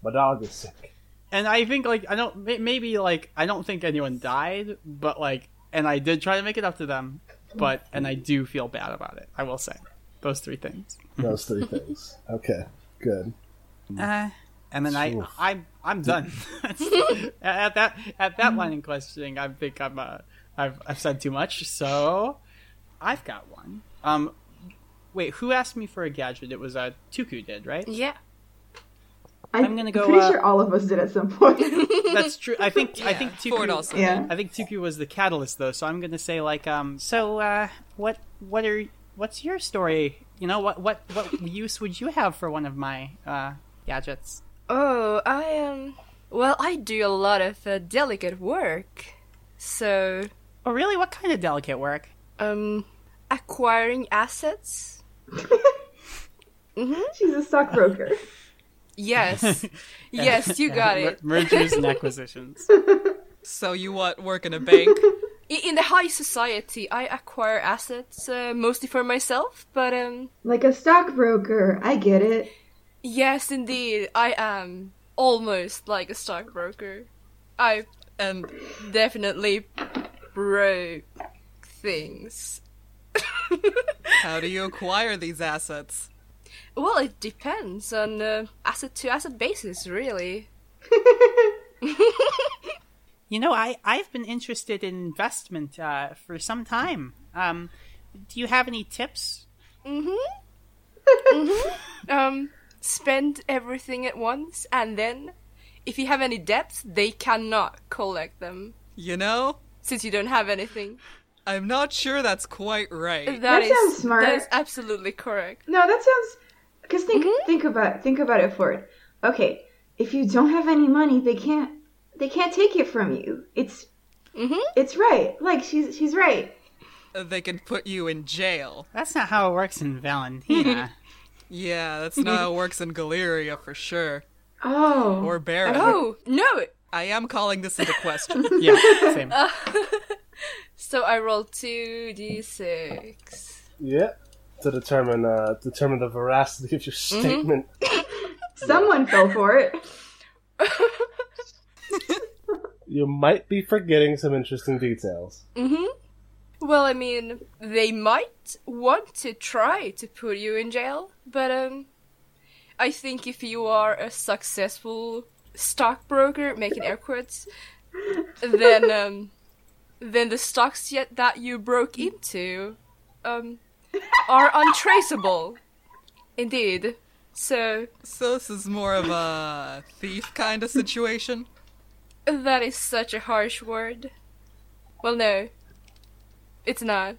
my dog is sick. And I think like I don't maybe like I don't think anyone died, but like and I did try to make it up to them, but and I do feel bad about it. I will say those three things. Those three things. Okay, good. Uh, and then I Oof. I I'm done. at that at that line in questioning, I think I'm uh I've I've said too much, so I've got one. Um, wait, who asked me for a gadget? It was uh Tuku did right? Yeah. I'm gonna go, Pretty uh, sure all of us did at some point. That's true. I think I think Ford Tuku, also Yeah. I think Tuku was the catalyst though, so I'm gonna say like um so uh what what are what's your story? You know what what what use would you have for one of my uh gadgets? Oh, I um. Well, I do a lot of uh, delicate work, so Oh really? What kind of delicate work? um, acquiring assets. She's a stockbroker. Yes, yes, you got Mer- it. mergers and acquisitions. So you what? Work in a bank? In the high society, I acquire assets uh, mostly for myself, but um, Like a stockbroker. I get it. yes, indeed, I am almost like a stockbroker. I and definitely broke things. how do you acquire these assets? Well, it depends on uh, asset to asset basis, really. You know, I I've been interested in investment uh, for some time. Um, do you have any tips? Mhm. Um, spend everything at once, and then, if you have any debts, they cannot collect them You know, since you don't have anything. I'm not sure that's quite right. That is sounds smart. That is absolutely correct. No, that sounds. Because think Mm-hmm. think about think about it, Ford. Okay, if you don't have any money, they can't they can't take it from you. It's Mhm. it's right. Like she's she's right. They can put you in jail. That's not how it works in Valentina. Yeah, that's not how it works in Galeria for sure. Oh, Or Baron. Oh no! I am calling this into question. yeah, same. So I rolled two d6. Yeah. To determine uh, determine the veracity of your statement. someone fell for it. You might be forgetting some interesting details. Well, I mean, they might want to try to put you in jail, but um, I think if you are a successful stockbroker, making air quotes, then um, then the stocks yet that you broke into, um, are untraceable. Indeed. So so this is more of a thief kind of situation. that is such a harsh word. Well, no, it's not.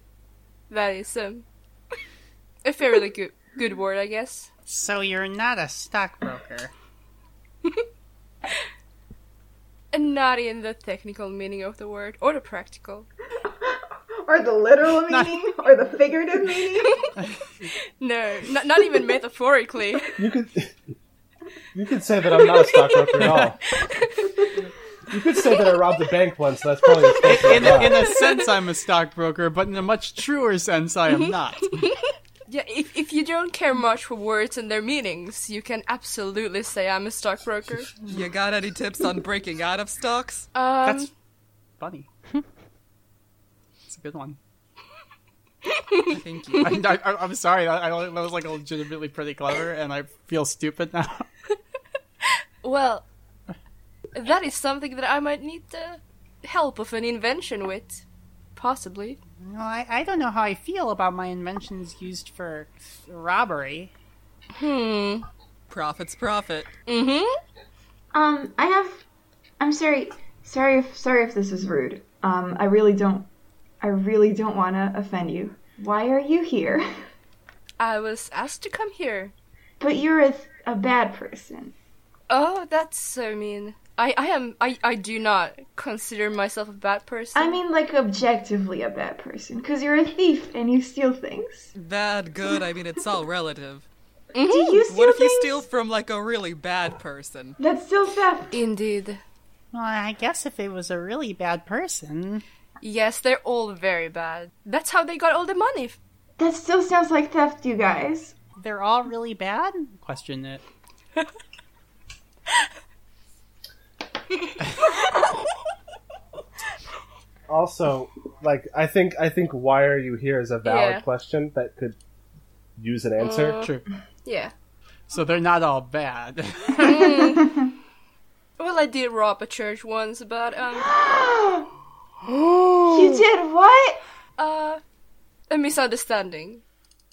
That is um a fairly good good word, I guess. So you're not a stockbroker. Not in the technical meaning of the word or the practical. Or the literal meaning, or the figurative meaning. No, not, not even metaphorically. You could you could say that I'm not a stockbroker at all. You could say that I robbed a bank once. That's probably as close as I In, got. in a sense, I'm a stockbroker, but in a much truer sense, I am not. Yeah, if, if you don't care much for words and their meanings, you can absolutely say I'm a stockbroker. You got any tips on breaking out of stocks? Um, That's funny. It's a good one. Thank you. I, I, I'm sorry. I, I, that was like legitimately pretty clever, and I feel stupid now. well, that is something that I might need the help of an invention with. Possibly. Well, I, I don't know how I feel about my inventions used for robbery. Hmm. Profit's profit. Mm-hmm. Um, I have. I'm sorry. Sorry if sorry if this is rude. Um, I really don't. I really don't want to offend you. Why are you here? I was asked to come here. But you're a, a bad person. Oh, that's so mean. I, I am I, I do not consider myself a bad person. I mean, like objectively a bad person, because you're a thief and you steal things. Bad, good, I mean, it's all relative. Mm-hmm. Do you steal What if you steal from, like, a really bad person? That's still theft. Indeed. Well, I guess if it was a really bad person. Yes, they're all very bad. That's how they got all the money. That still sounds like theft, you guys. They're all really bad? Question it. Also, like I think I think why are you here is a valid Yeah. question that could use an answer. Uh, True. Yeah. So they're not all bad. Well, I did rob a church once, but um, You did what? uh, a misunderstanding.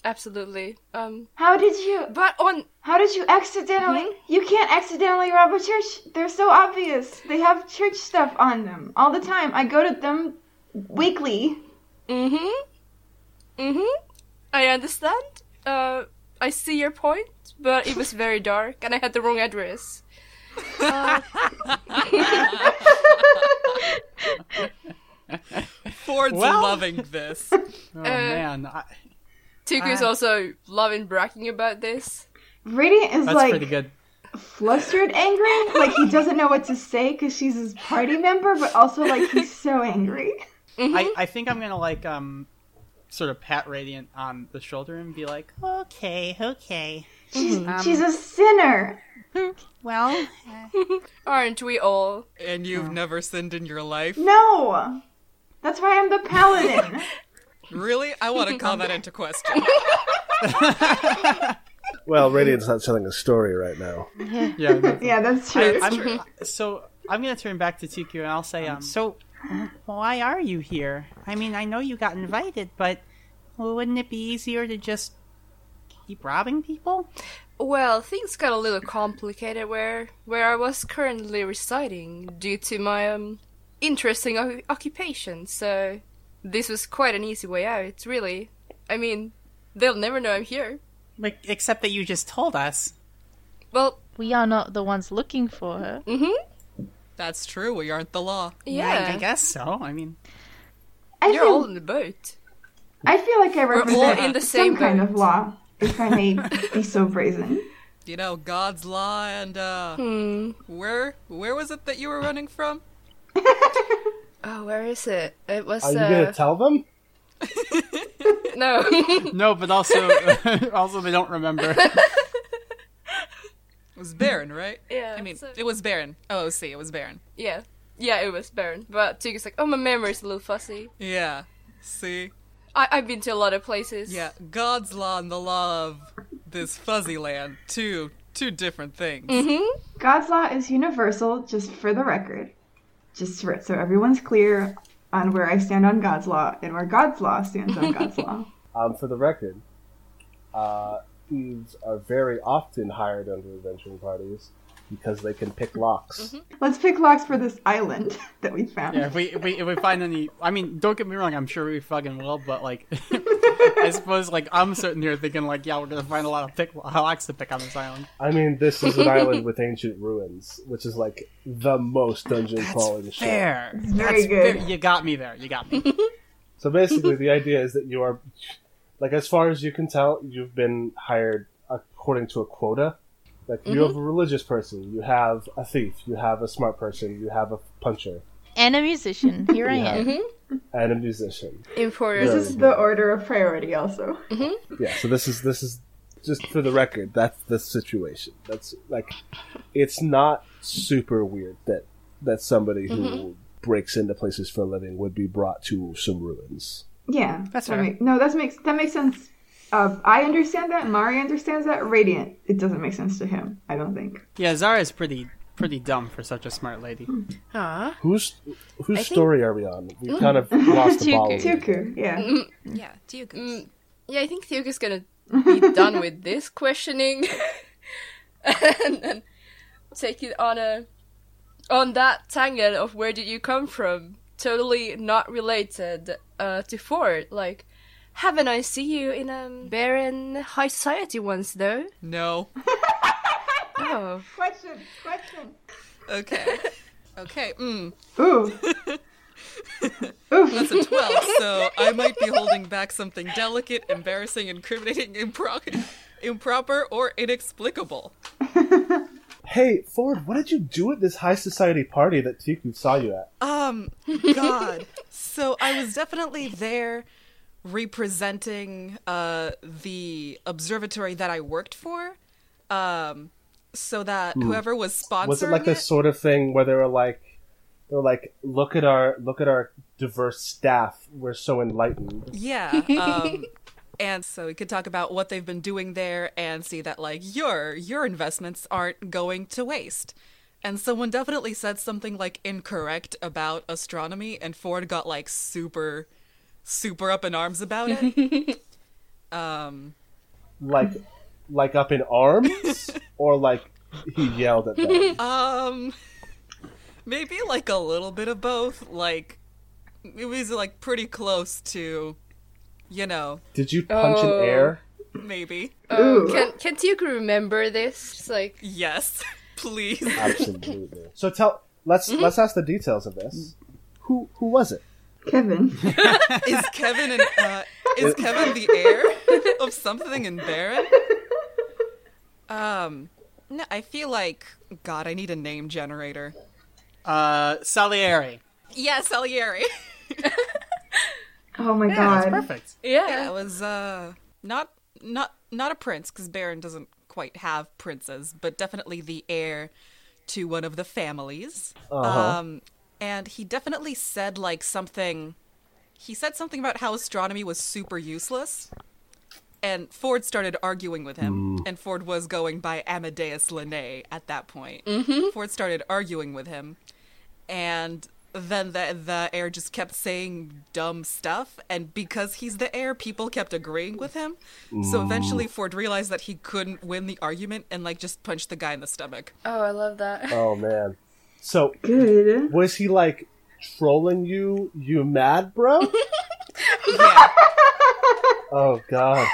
Absolutely. Um, How did you? but on How did you accidentally? You can't accidentally rob a church. They're so obvious. They have church stuff on them all the time. I go to them weekly. Mm-hmm. Mm-hmm. I understand. Uh, I see your point, but it was very dark, and I had the wrong address. Ford's Well- loving this. Oh man, I, Tuku's Ah. also loving bragging about this. Radiant is that's like pretty good. flustered, angry. Like he doesn't know what to say because she's his party member, but also like he's so angry. I, I think I'm gonna like um sort of pat Radiant on the shoulder and be like, okay, okay. She's Um, she's a sinner. Well, Aren't we all? And you've Oh. never sinned in your life? No, that's why I'm the paladin. Really? I want to call that into question. Well, Radiant's not telling a story right now. yeah. no- yeah, that's true. I'm, so I'm gonna turn back to Tuku and I'll say, um, so why are you here? I mean, I know you got invited, but well, wouldn't it be easier to just keep robbing people? Well, things got a little complicated where where I was currently residing due to my um interesting o- occupation. So this was quite an easy way out, really. I mean, they'll never know I'm here. Like, except that you just told us. Well, We are not the ones looking for her. mm-hmm. That's true. We aren't the law. Yeah, I, I guess so. I mean, I you're feel all in the boat. I feel like I all represent in the same some kind of law, if I may be so brazen. You know, God's law and uh Hmm. where where was it that you were running from? Oh, where is it? It was Are you uh, gonna tell them? no. no, but also, also they don't remember. It was Baron, right? Yeah, I mean, so- it was Baron. Oh, see, it was Baron. yeah, yeah, it was Baron. But Tuku's like, oh, my memory's a little fuzzy. Yeah. See? I- I've been to a lot of places. Yeah, God's law and the law of this fuzzy land, two two different things. Mm-hmm. God's law is universal, just for the record. Just for, so everyone's clear on where I stand on God's law and where God's law stands on God's law. Um, for the record, uh, thieves are very often hired under adventuring parties because they can pick locks. Mm-hmm. Let's pick locks for this island that we found. Yeah, if we, if we if we find any, I mean, don't get me wrong, I'm sure we fucking will, but like, I suppose like I'm sitting here thinking like, yeah, we're gonna find a lot of pick locks to pick on this island. I mean, this is an island with ancient ruins, which is like the most dungeon crawling shit. Fair, very good. fair. You got me there. You got me. So basically, the idea is that you are, like, as far as you can tell, you've been hired according to a quota. Like, you have mm-hmm. a religious person, you have a thief, you have a smart person, you have a puncher, And a musician. Here I Yeah. am. Mm-hmm. and a musician. Importer. This is the order of priority, also. Mm-hmm. Yeah. So this is this is just for the record. That's the situation. That's like, it's not super weird that that somebody who breaks into places for a living would be brought to some ruins. Yeah, That's right. fair. make- no, that makes that makes sense. Uh, I understand that. Mari understands that. Radiant, it doesn't make sense to him. I don't think. Yeah, Zara's pretty pretty dumb for such a smart lady. Huh? Whose whose think- story are we on? We kind of lost the ball. a little. Tuku, yeah. Yeah, Duke. Mm, yeah, I think Thuga's gonna be done with this questioning and then take it on a on that tangent of where did you come from? Totally not related uh, to Ford. Like, haven't I see you in a Baron high society once though? No. Oh, Question, question. Okay. Okay. Mm. Ooh. Ooh. That's a 12, so I might be holding back something delicate, embarrassing, incriminating, impro- improper, or inexplicable. Hey, Ford, what did you do at this high society party that Tuku saw you at? Um, God. so I was definitely there representing uh the observatory that I worked for. Um so that whoever was sponsoring Was it like this sort of thing where they were like, they were like, look at our look at our diverse staff. We're so enlightened. Yeah. Um, and so we could talk about what they've been doing there and see that like your your investments aren't going to waste. And someone definitely said something like incorrect about astronomy, and Ford got like super, super up in arms about it. um, Like, like up in arms, or like he yelled at them? Um, maybe like a little bit of both. Like, it was like pretty close to, you know, Did you punch Oh. in air? maybe. Ooh. can can you remember this? It's like Yes, please. Absolutely. so tell let's let's ask the details of this. Who who was it? Kevin. Is Kevin an, uh, is Kevin the heir of something in Baron? Um, no, I feel like God. I need a name generator. Uh, Salieri. Yeah, Salieri. Oh my Yeah, god. that's perfect. yeah, yeah. it was uh not not not a prince because Baron doesn't quite have princes, but definitely the heir to one of the families. Uh-huh. Um, and he definitely said like something. He said something about how astronomy was super useless. And Ford started arguing with him, and Ford was going by Amadeus Linnae at that point. Mm-hmm. Ford started arguing with him, and then the the heir just kept saying dumb stuff, and because he's the heir, people kept agreeing with him. So eventually, Ford realized that he couldn't win the argument, and like just punched the guy in the stomach. Oh, I love that. Oh man. So Good. was he like trolling you? You mad, bro? Yeah. oh god.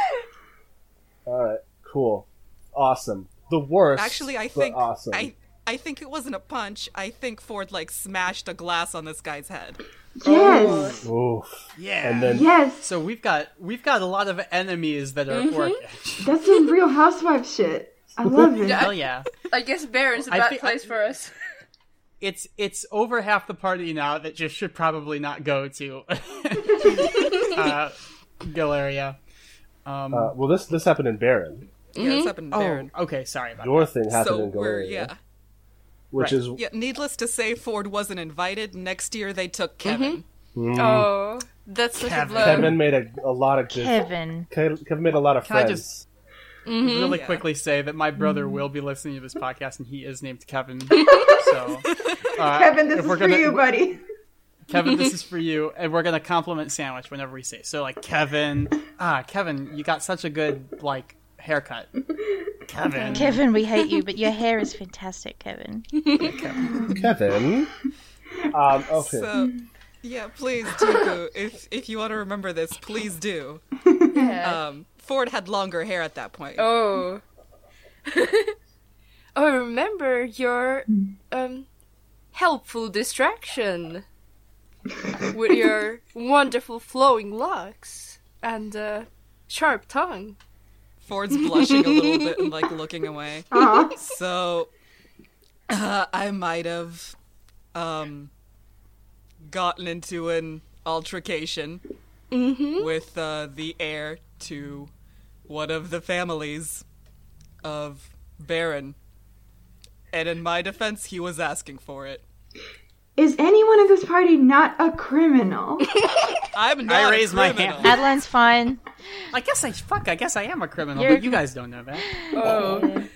All right. Cool. Awesome. The worst. Actually, I think awesome. I I think it wasn't a punch. I think Ford like smashed a glass on this guy's head. Yes. Oh. Oof. Yeah. And then Yes. so we've got we've got a lot of enemies that are mm-hmm. orcish. That's some real housewife shit. I love it. Hell yeah. I guess Baron's a I bad thi- place for us. It's it's over half the party now that just should probably not go to uh, Galeria. Um, uh, well, this this happened in Baron. Yeah, it's up in oh, Baron. okay. Sorry about Your thing happened So in Galeria, yeah. which Right. is Yeah, needless to say, Ford wasn't invited. Next year, they took Kevin. Oh, that's such Kevin. a blow. Kevin made a, a lot of good. Kevin. Kevin made a lot of Can I friends. Just- really Yeah. quickly say that my brother will be listening to this podcast, and he is named Kevin. so, uh, Kevin, this is for gonna- you, buddy. Kevin, this is for you, and we're gonna compliment Sandwich whenever we say. So, like Kevin, ah, Kevin, you got such a good like haircut. Kevin, Kevin, we hate you, but your hair is fantastic, Kevin. Kevin. Um, okay. So, yeah, please, Tuku, if if you want to remember this, please do. Yeah. Um, Ford had longer hair at that point. Oh. oh, remember your um helpful distraction with your wonderful flowing locks and uh, sharp tongue. Ford's blushing a little bit and like looking away. Aw. So, uh, I might have um gotten into an altercation with uh, the heir to one of the families of Baron. And in my defense, he was asking for it. Is anyone in this party not a criminal? I'm not I a raise my hand. Adeline's fine. I guess I fuck. I guess I am a criminal, You're- but you guys don't know that. Oh.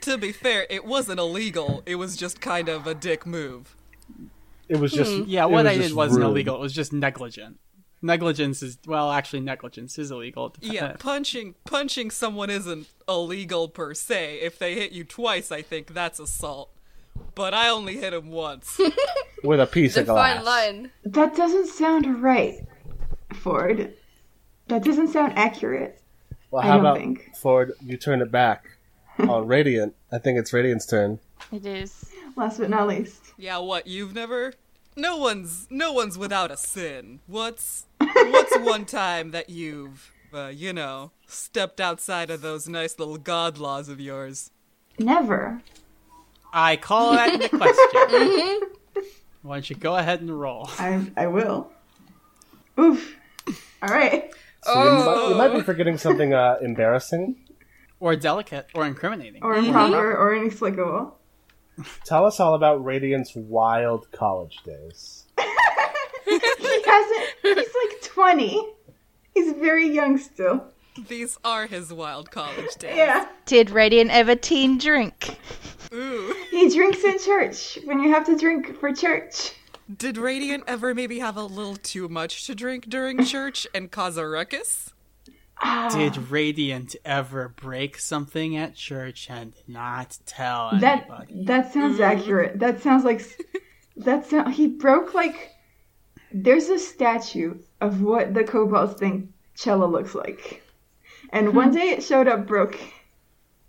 To be fair, it wasn't illegal. It was just kind of a dick move. It was just hmm. Yeah, what I did wasn't rude. illegal. It was just negligent. Negligence is well, actually, negligence is illegal. Yeah, punching punching someone isn't illegal per se. If they hit you twice, I think that's assault. But I only hit him once. with a piece The of glass. fine line. that doesn't sound right, Ford. That doesn't sound accurate. Well, I how don't about think. Ford? You turn it back on Radiant. I think it's Radiant's turn. It is. Last but not least. yeah, what? You've never? No one's no one's without a sin. What's what's one time that you've uh, you know stepped outside of those nice little god laws of yours? Never. I call that into question. Why don't you go ahead and roll? I I will. Oof. All right. So you, might, you might be forgetting something uh, embarrassing. Or delicate, or incriminating. Or improper or inexplicable. Tell us all about Radiant's wild college days. He hasn't. He's like twenty. He's very young still. These are his wild college days. Yeah. Did Radiant ever teen drink? Ooh. He drinks in church when you have to drink for church. Did Radiant ever maybe have a little too much to drink during church and cause a ruckus? Ah. Did Radiant ever break something at church and not tell That anybody? that sounds mm. accurate. That sounds like that sound. He broke like. There's a statue of what the kobolds think Cella looks like, and one day it showed up broken,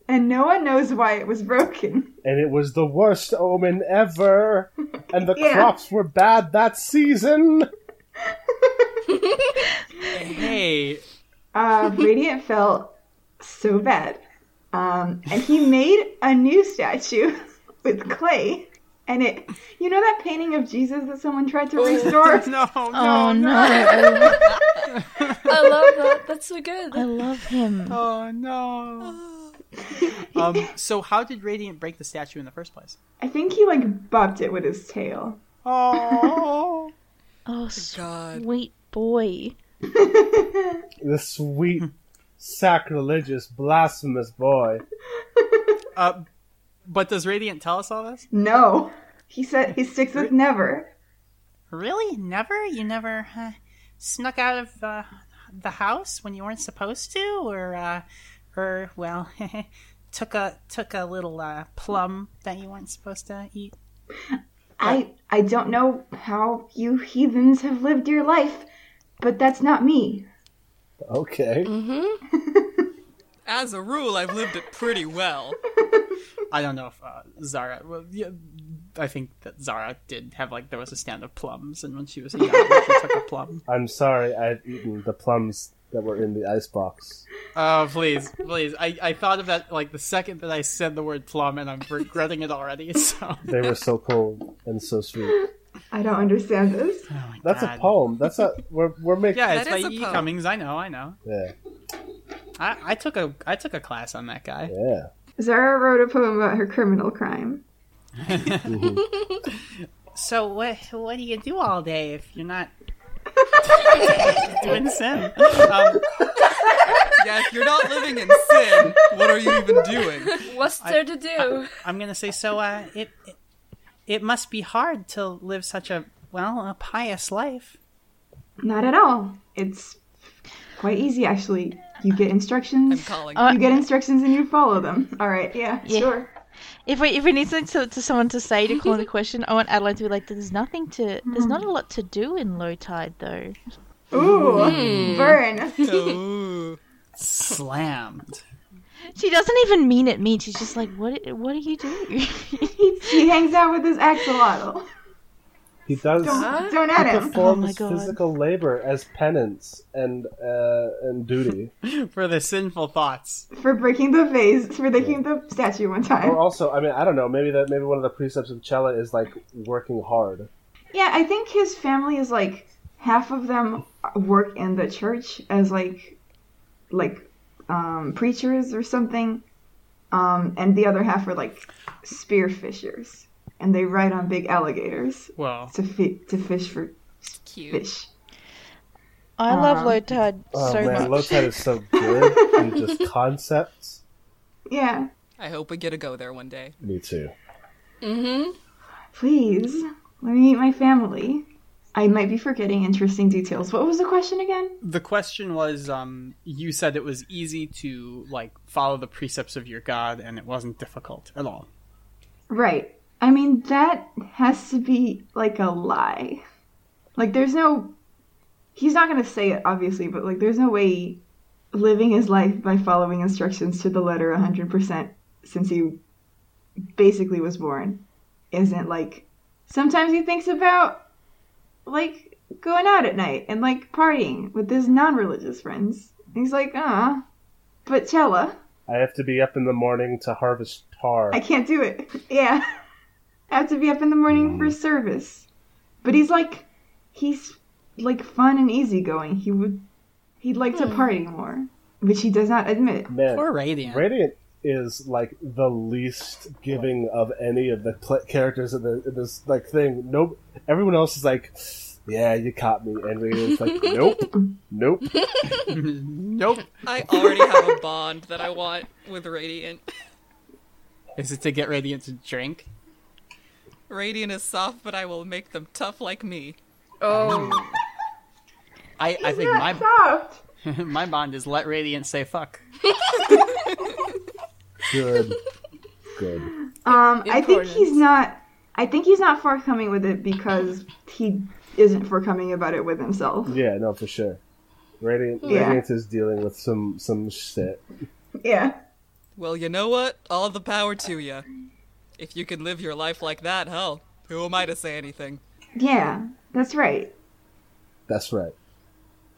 and no one knows why it was broken. And it was the worst omen ever. And the Yeah. crops were bad that season. Hey, Uh, Radiant felt so bad, um, and he made a new statue with clay. And it, you know that painting of Jesus that someone tried to restore? no, no, Oh no! no. I, I love that. That's so good. I love him. Oh no. um, so how did Radiant break the statue in the first place? I think he like bopped it with his tail. Oh, Oh, God. sweet boy. The sweet, sacrilegious, blasphemous boy. uh, but does Radiant tell us all this? No, he said he sticks with never. Really? Never? You never uh, snuck out of uh, the house when you weren't supposed to, or, uh, or well, took a took a little uh, plum that you weren't supposed to eat? I I don't know how you heathens have lived your life, but that's not me. Okay. As a rule, I've lived it pretty well. I don't know if uh, Zara. Well, yeah, I think that Zara did have like there was a stand of plums, and when she was young, she took a plum. I'm sorry I've eaten the plums that were in the icebox. Oh, please, please! I, I thought of that like the second that I said the word plum, and I'm regretting it already. So They were so cold and so sweet. I don't understand this. Oh my That's a poem. That's a we're we're making. Yeah, it's That by is a E. poem. Cummings. I know, I know. yeah, I, I took a I took a class on that guy. yeah. Zara wrote a poem about her criminal crime. So what what do you do all day if you're not doing sin? Um, Yeah, if you're not living in sin, what are you even doing? What's there to do? I'm gonna say so. Uh, it, it it must be hard to live such a well a pious life. Not at all. It's quite easy actually. You get I'm instructions. calling. Uh, You get instructions and you follow them. All right, yeah, Yeah. sure. If we if we need something to, to someone to say to call the question, I want Adeline to be like, "There's nothing to. There's not a lot to do in low tide, though." Ooh, burn. Ooh. Slammed. She doesn't even mean it mean. She's just like, "What? What do you do?" he, he hangs out with his axolotl. He does. Don't, don't at him. performs Oh physical labor as penance and uh, and duty. for the sinful thoughts. For breaking the vase, for breaking the statue one time. Or also, I mean, I don't know. Maybe that maybe one of the precepts of Cella is like working hard. Yeah, I think his family is like half of them work in the church as like like um preachers or something. Um and the other half are like spear fishers. And they ride on big alligators Well, to fi- to fish for Cute. fish. I love Um, low tide Oh so man, much. low tide is so good. and just concepts. Yeah. I hope we get to go there one day. Me too. Mm-hmm. Please, let me meet my family. I might be forgetting interesting details. What was the question again? the question was, um, you said it was easy to like follow the precepts of your God, and it wasn't difficult at all. Right. I mean, that has to be like a lie. Like, there's no. He's not gonna say it, obviously, but like, there's no way living his life by following instructions to the letter 100% since he basically was born isn't like. Sometimes he thinks about, like, going out at night and, like, partying with his non religious friends. He's like, ah. But Chella, I have to be up in the morning to harvest tar. I can't do it. Yeah. I have to be up in the morning for mm. service. But he's like he's like fun and easygoing. He would he'd like to hmm. party more, which he does not admit. Man, Poor Radiant. Radiant is like the least giving of any of the pl- characters in, the, in this like thing. Nope. Everyone else is like, "Yeah, you caught me," and Radiant's like, "Nope, nope." nope. I already have a bond that I want with Radiant. Is it to get Radiant to drink? Radiant is soft, but I will make them tough like me. Oh, I, I think Not my soft. My bond is let Radiant say fuck. Good. Good. Um, I think he's not. I think he's not forthcoming with it because he isn't forthcoming about it with himself. Yeah, no, for sure. Radiant, Yeah. Radiant is dealing with some some shit. Yeah. Well, you know what? All the power to you. If you can live your life like that, hell, who am I to say anything? Yeah, that's right. That's right.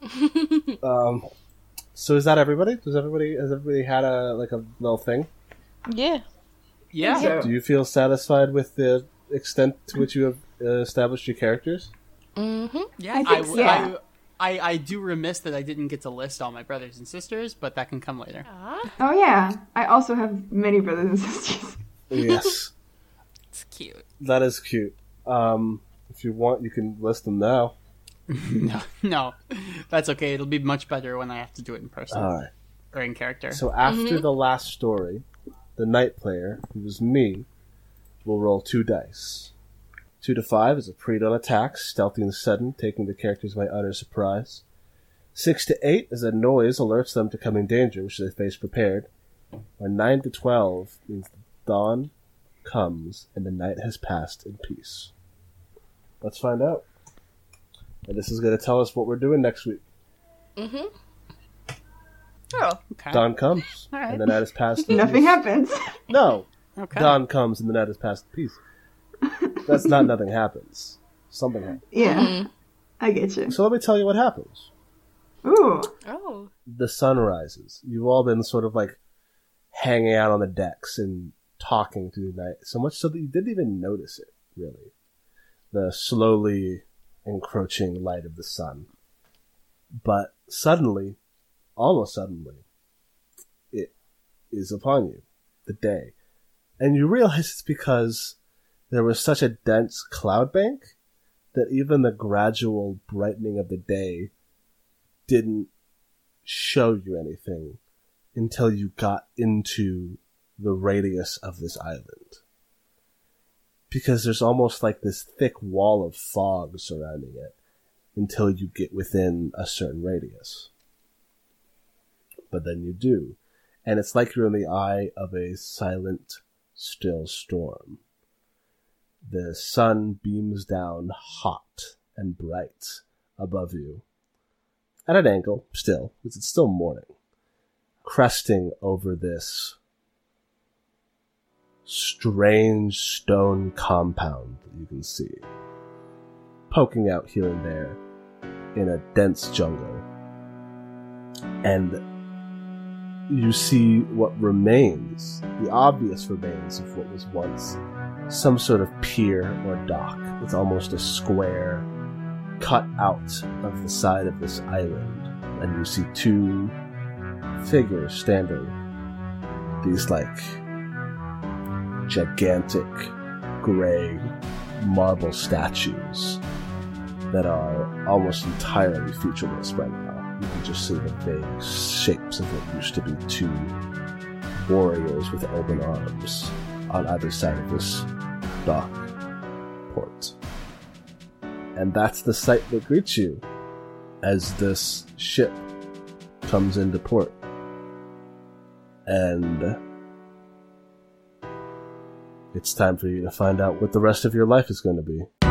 um, so is that everybody? Does everybody has everybody had a like a little thing? Yeah. Yeah. So- Do you feel satisfied with the extent to which you have uh, established your characters? Mm-hmm. Yeah, I I, think- yeah. I, I, I do remiss that I didn't get to list all my brothers and sisters, but that can come later. Oh yeah, I also have many brothers and sisters. Yes, it's cute. that is cute. Um, if you want, you can list them now. no, no, that's okay. It'll be much better when I have to do it in person All right. or in character. So after the last story, the night player, who was me, will roll two dice. Two to five is a pre-dawn attack, stealthy and sudden, taking the characters by utter surprise. Six to eight is a noise alerts them to coming danger, which they face prepared. Or nine to twelve means dawn comes and the night has passed in peace. Let's find out. And this is going to tell us what we're doing next week. Mm-hmm. Oh, okay. Dawn comes All right. and the night has passed. in Nothing peace. happens. No, Okay. dawn comes and the night has passed in peace. That's not nothing happens. Something happens. Yeah, I get you. So let me tell you what happens. Ooh, oh, The sun rises. You've all been sort of like hanging out on the decks and talking through the night, so much so that you didn't even notice it, really. The slowly encroaching light of the sun. But suddenly, almost suddenly, it is upon you, the day. And you realize it's because there was such a dense cloud bank that even the gradual brightening of the day didn't show you anything until you got into the radius of this island. Because there's almost like this thick wall of fog surrounding it until you get within a certain radius. But then you do. And it's like you're in the eye of a silent, still storm. The sun beams down hot and bright above you at an angle still, because it's still morning, cresting over this strange stone compound that you can see, poking out here and there in a dense jungle. And you see what remains, the obvious remains of what was once some sort of pier or dock. It's almost a square cut out of the side of this island, and you see two figures standing. These like gigantic gray marble statues that are almost entirely featureless right now. You can just see the vague shapes of what used to be two warriors with open arms on either side of this dock port. And that's the sight that greets you as this ship comes into port. And it's time for you to find out what the rest of your life is going to be.